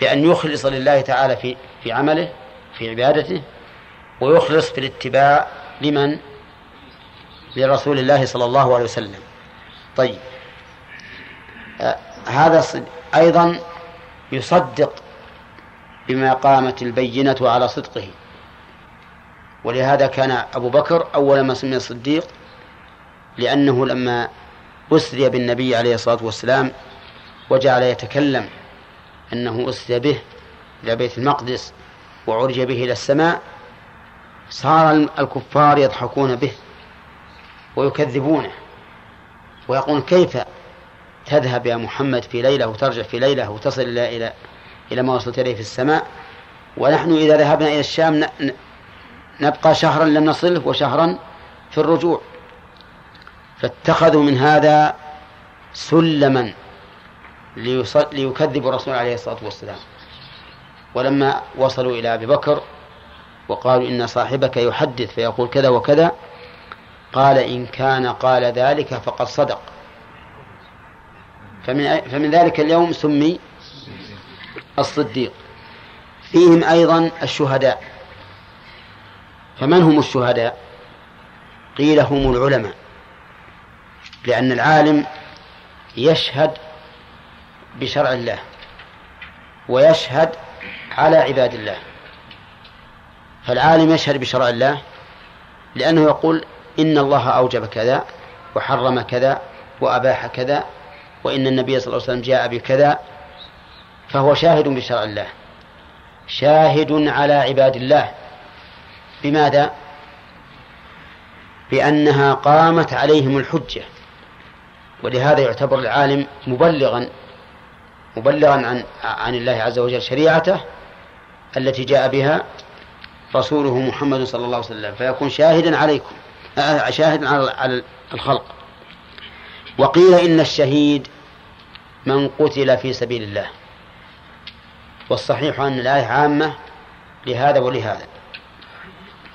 بأن يخلص لله تعالى في في عمله في عبادته ويخلص في الاتباع لمن؟ لرسول الله صلى الله عليه وسلم. طيب. آه هذا أيضا يصدق بما قامت البينة على صدقه. ولهذا كان أبو بكر أول ما سمي الصديق لأنه لما أسري بالنبي عليه الصلاة والسلام وجعل يتكلم أنه أسري به إلى بيت المقدس وعرج به إلى السماء صار الكفار يضحكون به ويكذبونه ويقول كيف تذهب يا محمد في ليلة وترجع في ليلة وتصل إلى إلى إلى ما وصلت إليه في السماء؟ ونحن إذا ذهبنا إلى الشام نبقى شهرا لم نصله وشهرا في الرجوع. فاتخذوا من هذا سلما ليكذبوا الرسول عليه الصلاة والسلام. ولما وصلوا إلى أبي بكر وقالوا إن صاحبك يحدث فيقول كذا وكذا قال إن كان قال ذلك فقد صدق. فمن, فمن ذلك اليوم سمي الصديق. فيهم أيضا الشهداء. فمن هم الشهداء؟ قيل هم العلماء. لأن العالم يشهد بشرع الله ويشهد على عباد الله. فالعالم يشهد بشرع الله لأنه يقول إن الله أوجب كذا وحرم كذا وأباح كذا وإن النبي صلى الله عليه وسلم جاء بكذا فهو شاهد بشرع الله. شاهد على عباد الله. بماذا؟ بأنها قامت عليهم الحجة. ولهذا يعتبر العالم مبلغا مبلغا عن عن الله عز وجل شريعته التي جاء بها رسوله محمد صلى الله عليه وسلم فيكون شاهدا عليكم آه، شاهدا على الخلق. وقيل إن الشهيد من قتل في سبيل الله. والصحيح أن الآية عامة لهذا ولهذا.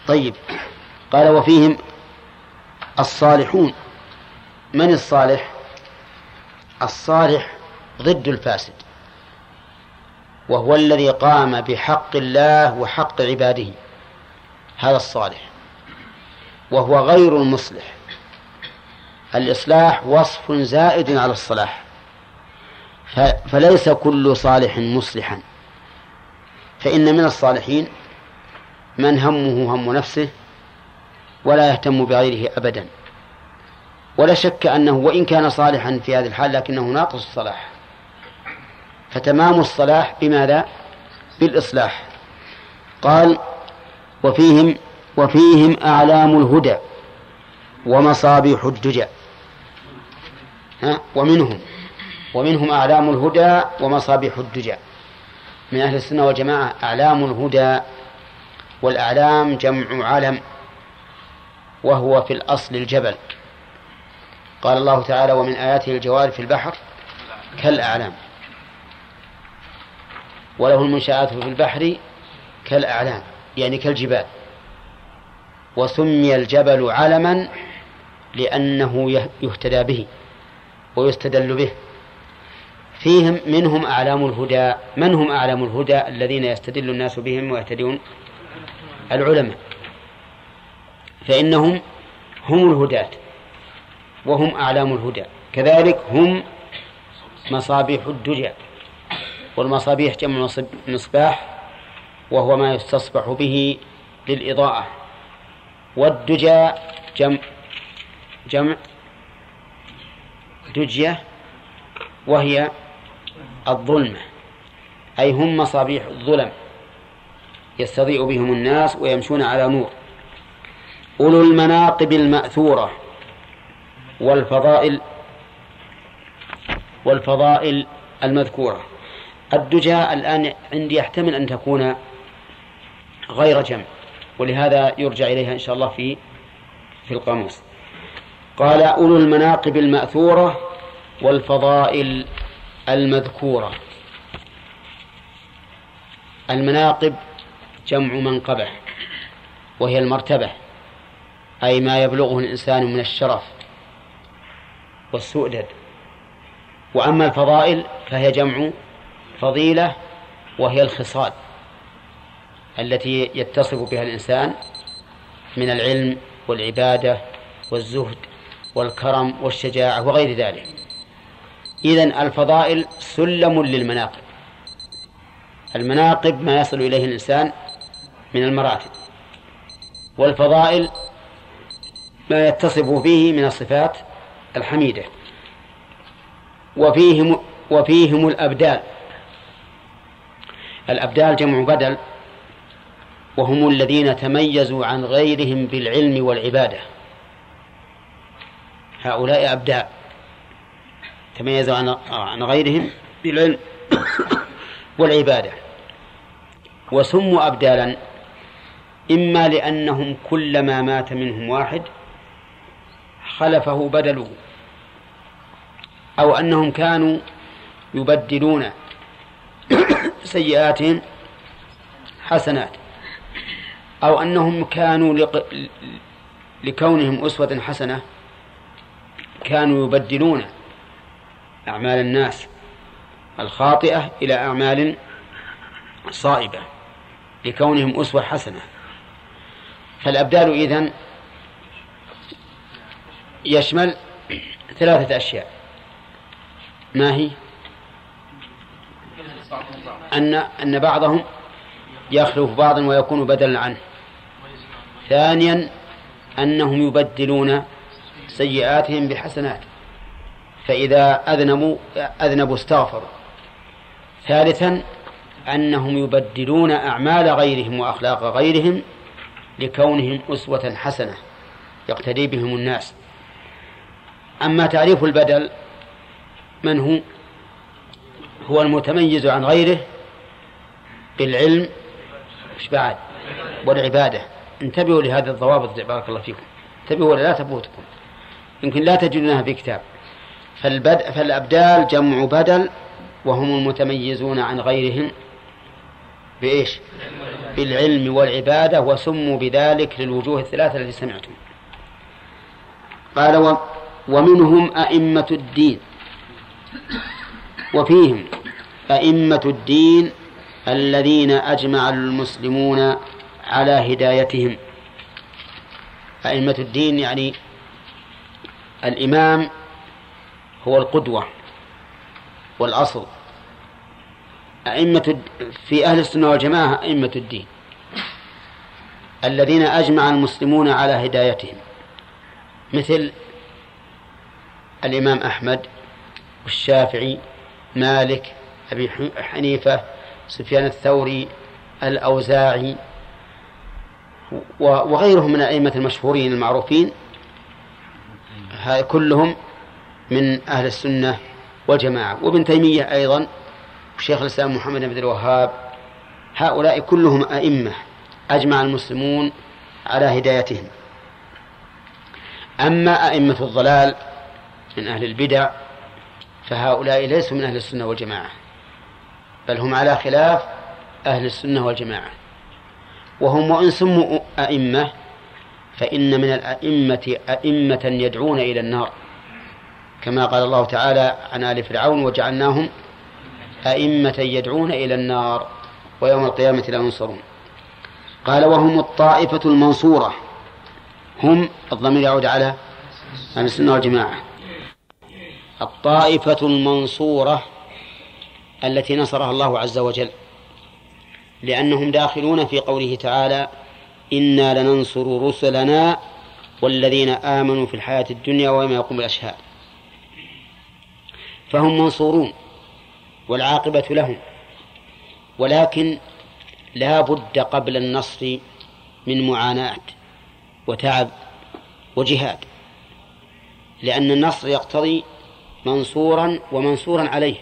طيب قال وفيهم الصالحون. من الصالح؟ الصالح ضد الفاسد. وهو الذي قام بحق الله وحق عباده. هذا الصالح. وهو غير المصلح. الإصلاح وصف زائد على الصلاح. فليس كل صالح مصلحا. فإن من الصالحين من همه هم نفسه ولا يهتم بغيره أبدا. ولا شك أنه وإن كان صالحا في هذه الحال لكنه ناقص الصلاح. فتمام الصلاح بماذا؟ بالإصلاح. قال وفيهم وفيهم أعلام الهدى ومصابيح الدجى ها؟ ومنهم ومنهم أعلام الهدى ومصابيح الدجى من أهل السنة والجماعة أعلام الهدى والأعلام جمع علم وهو في الأصل الجبل. قال الله تعالى ومن آياته الجوار في البحر كالأعلام. وله المنشآت في البحر كالأعلام يعني كالجبال. وسمي الجبل علما لأنه يهتدى به ويستدل به. فيهم منهم أعلام الهدى من هم أعلام الهدى؟ الذين يستدل الناس بهم ويهتدون العلماء. فإنهم هم الهداة وهم أعلام الهدى. كذلك هم مصابيح الدجى. والمصابيح جمع مصباح وهو ما يستصبح به للإضاءة. والدجى جمع جمع دجية وهي الظلمة أي هم مصابيح الظلم يستضيء بهم الناس ويمشون على نور. أولو المناقب المأثورة والفضائل والفضائل المذكورة. الدجى الآن عندي يحتمل أن تكون غير جمع ولهذا يرجع إليها إن شاء الله في في القاموس. قال أولو المناقب المأثورة والفضائل المذكورة. المناقب جمع منقبة وهي المرتبة أي ما يبلغه الإنسان من الشرف والسؤدد وأما الفضائل فهي جمع فضيلة وهي الخصال التي يتصف بها الإنسان من العلم والعبادة والزهد والكرم والشجاعة وغير ذلك. إذن الفضائل سلم للمناقب. المناقب ما يصل إليه الإنسان من المراتب. والفضائل ما يتصف به من الصفات الحميدة. وفيهم وفيهم الأبدال الأبدال جمع بدل وهم الذين تميزوا عن غيرهم بالعلم والعبادة. هؤلاء أبداء تميزوا عن غيرهم بالعلم والعبادة. وسموا أبدالا إما لأنهم كلما مات منهم واحد خلفه بدله أو أنهم كانوا يبدلون. سيئاتهم حسنات. أو أنهم كانوا لق... لكونهم أسوة حسنة كانوا يبدلون أعمال الناس الخاطئة إلى أعمال صائبة لكونهم أسوة حسنة. فالأبدال إذن يشمل ثلاثة أشياء. ما هي؟ أن أن بعضهم يخلف بعضا ويكون بدلا عنه. ثانيا أنهم يبدلون سيئاتهم بحسنات. فإذا أذنبوا أذنبوا استغفروا. ثالثا أنهم يبدلون أعمال غيرهم وأخلاق غيرهم لكونهم أسوة حسنة يقتدي بهم الناس. أما تعريف البدل من هو؟ هو المتميز عن غيره بالعلم مش بعد؟ والعبادة. انتبهوا لهذه الضوابط بارك الله فيكم. انتبهوا ولا لا تفوتكم. يمكن لا تجدونها في كتاب. فالبدء فالأبدال جمع بدل وهم المتميزون عن غيرهم بإيش؟ بالعلم والعبادة وسموا بذلك للوجوه الثلاثة التي سمعتم. قال ومنهم أئمة الدين. وفيهم أئمة الدين الذين أجمع المسلمون على هدايتهم. أئمة الدين يعني الإمام هو القدوة والأصل. أئمة في أهل السنة والجماعة أئمة الدين الذين أجمع المسلمون على هدايتهم مثل الإمام أحمد والشافعي مالك أبي حنيفة سفيان الثوري الأوزاعي وغيرهم من الأئمة المشهورين المعروفين. كلهم من أهل السنة والجماعة. وابن تيمية أيضا وشيخ الإسلام محمد بن الوهاب. هؤلاء كلهم أئمة أجمع المسلمون على هدايتهم. أما أئمة الضلال من أهل البدع فهؤلاء ليسوا من أهل السنة والجماعة بل هم على خلاف أهل السنة والجماعة. وهم وإن سموا أئمة فإن من الأئمة أئمة يدعون إلى النار. كما قال الله تعالى عن آل فرعون وجعلناهم أئمة يدعون إلى النار ويوم القيامة لا ينصرون. قال وهم الطائفة المنصورة هم الضمير يعود على أهل السنة والجماعة. الطائفة المنصورة التي نصرها الله عز وجل لأنهم داخلون في قوله تعالى إنا لننصر رسلنا والذين آمنوا في الحياة الدنيا ويوم يقوم الأشهاد فهم منصورون والعاقبة لهم ولكن لا بد قبل النصر من معاناة وتعب وجهاد لأن النصر يقتضي منصورا ومنصورا عليه.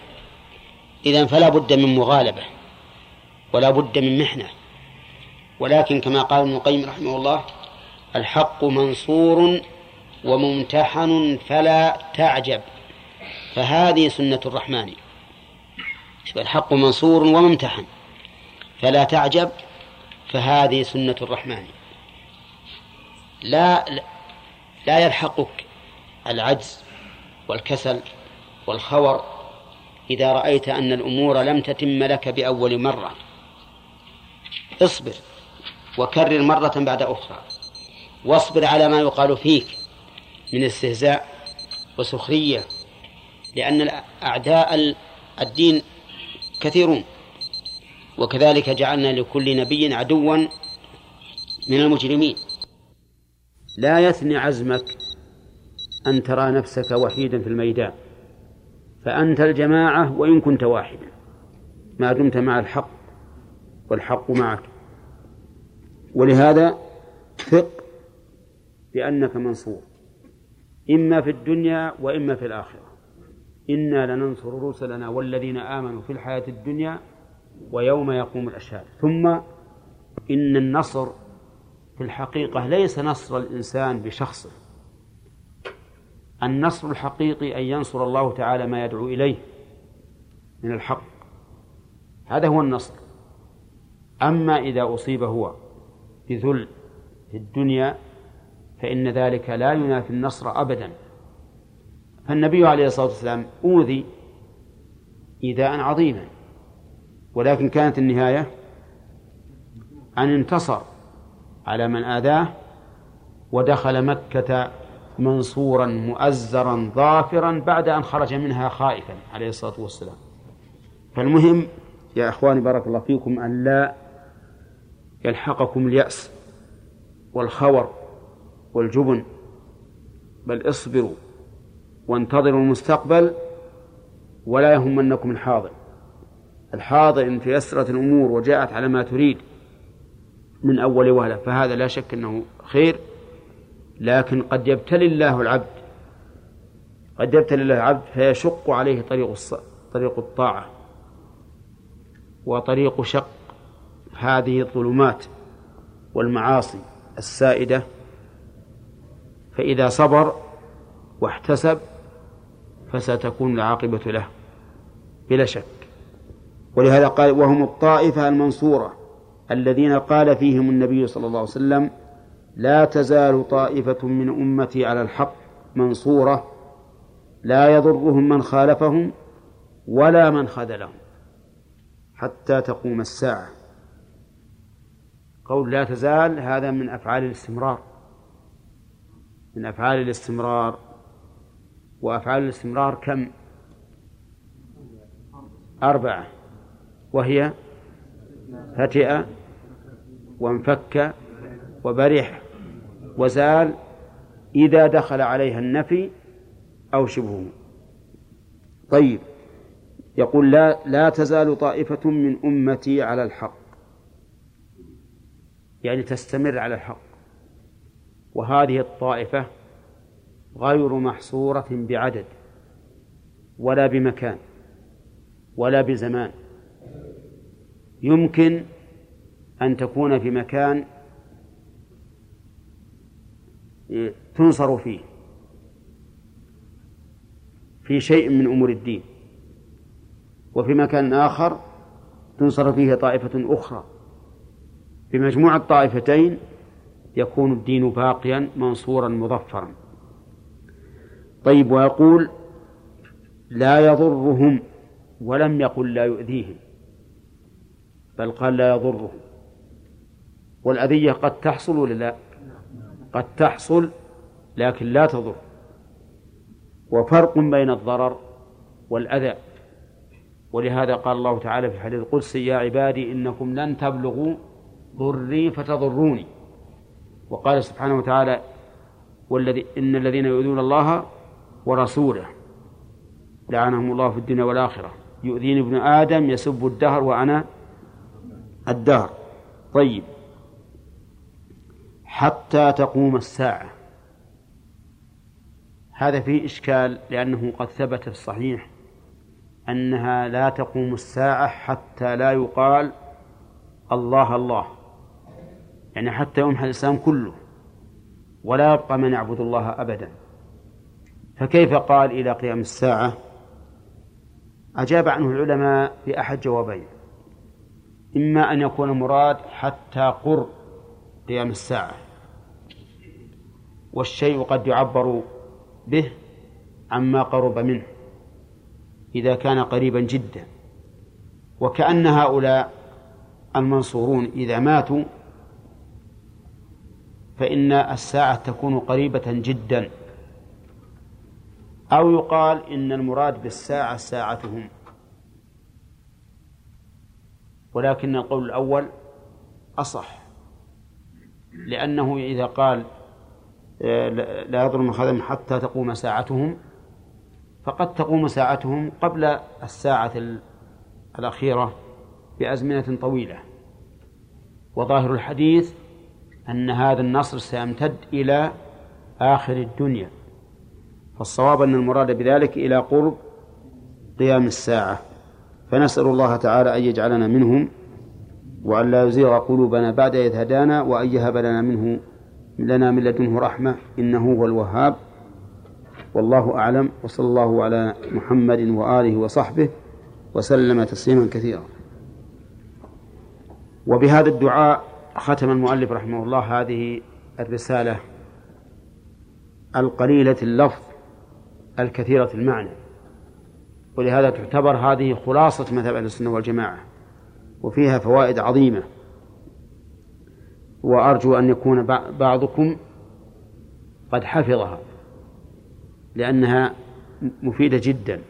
إذا فلا بد من مغالبة ولا بد من محنة. ولكن كما قال ابن القيم رحمه الله الحق منصور وممتحن فلا تعجب. فهذه سنة الرحمن. الحق منصور وممتحن فلا تعجب فهذه سنة الرحمن. لا لا يلحقك العجز. والكسل والخور إذا رأيت أن الأمور لم تتم لك بأول مرة. اصبر وكرر مرة بعد أخرى. واصبر على ما يقال فيك من استهزاء وسخرية لأن أعداء الدين كثيرون. وكذلك جعلنا لكل نبي عدوا من المجرمين. لا يثني عزمك أن ترى نفسك وحيدا في الميدان فأنت الجماعة وإن كنت واحدا ما دمت مع الحق والحق معك. ولهذا ثق بأنك منصور إما في الدنيا وإما في الآخرة. إنا لننصر رسلنا والذين آمنوا في الحياة الدنيا ويوم يقوم الأشهاد. ثم إن النصر في الحقيقة ليس نصر الإنسان بشخصه النصر الحقيقي أن ينصر الله تعالى ما يدعو إليه من الحق. هذا هو النصر. أما إذا أصيب هو بذل في الدنيا فإن ذلك لا ينافي النصر أبدا. فالنبي عليه الصلاة والسلام أوذي إيذاء عظيما ولكن كانت النهاية أن انتصر على من آذاه ودخل مكة منصورا مؤزرا ظافرا بعد أن خرج منها خائفا عليه الصلاة والسلام. فالمهم يا إخواني بارك الله فيكم أن لا يلحقكم اليأس والخور والجبن بل اصبروا وانتظروا المستقبل ولا يهمنكم الحاضر. الحاضر إن تيسرت الأمور وجاءت على ما تريد من أول وهلة فهذا لا شك أنه خير. لكن قد يبتلي الله العبد قد يبتلي الله العبد فيشق عليه طريق طريق الطاعة وطريق شق هذه الظلمات والمعاصي السائدة. فإذا صبر واحتسب فستكون العاقبة له بلا شك. ولهذا قال وهم الطائفة المنصورة الذين قال فيهم النبي صلى الله عليه وسلم لا تزال طائفة من أمتي على الحق منصورة لا يضرهم من خالفهم ولا من خذلهم حتى تقوم الساعة. قول لا تزال هذا من أفعال الاستمرار من أفعال الاستمرار. وأفعال الاستمرار كم؟ أربعة. وهي فتئ وانفك وبرح. وزال إذا دخل عليها النفي أو شبهه طيب يقول لا لا تزال طائفة من أمتي على الحق. يعني تستمر على الحق. وهذه الطائفة غير محصورة بعدد ولا بمكان ولا بزمان. يمكن أن تكون في مكان تنصر فيه. في شيء من أمور الدين. وفي مكان آخر تنصر فيه طائفة أخرى. بمجموع الطائفتين يكون الدين باقيا منصورا مظفرا. طيب ويقول لا يضرهم ولم يقل لا يؤذيهم بل قال لا يضرهم والأذية قد تحصل ولا لا؟ قد تحصل لكن لا تضر. وفرق بين الضرر والأذى. ولهذا قال الله تعالى في الحديث القدسي يا عبادي إنكم لن تبلغوا ضري فتضروني. وقال سبحانه وتعالى والذي إن الذين يؤذون الله ورسوله لعنهم الله في الدنيا والآخرة. يؤذيني ابن آدم يسب الدهر وأنا الدهر. طيب. حتى تقوم الساعة. هذا فيه إشكال لأنه قد ثبت في الصحيح أنها لا تقوم الساعة حتى لا يقال الله الله. يعني حتى يمحى الإسلام كله ولا يبقى من يعبد الله أبدا. فكيف قال إلى قيام الساعة؟ أجاب عنه العلماء بأحد جوابين. إما أن يكون مراد حتى قر. قيام الساعة. والشيء قد يعبر به عما قرب منه إذا كان قريبا جدا. وكأن هؤلاء المنصورون إذا ماتوا فإن الساعة تكون قريبة جدا. أو يقال إن المراد بالساعة ساعتهم. ولكن القول الأول أصح. لأنه إذا قال آه، لا يضر من خدم حتى تقوم ساعتهم فقد تقوم ساعتهم قبل الساعة الأخيرة بأزمنة طويلة. وظاهر الحديث أن هذا النصر سيمتد إلى آخر الدنيا. فالصواب أن المراد بذلك إلى قرب قيام الساعة. فنسأل الله تعالى أن يجعلنا منهم وأن لا يزيغ قلوبنا بعد إذ هدانا وأن يهب لنا منه لنا من لدنه رحمة إنه هو الوهاب. والله أعلم وصلى الله على محمد وآله وصحبه وسلم تسليما كثيرا. وبهذا الدعاء ختم المؤلف رحمه الله هذه الرسالة القليلة اللفظ الكثيرة المعنى. ولهذا تعتبر هذه خلاصة مذهب أهل السنة والجماعة. وفيها فوائد عظيمة. وأرجو أن يكون بعضكم قد حفظها لأنها مفيدة جدا.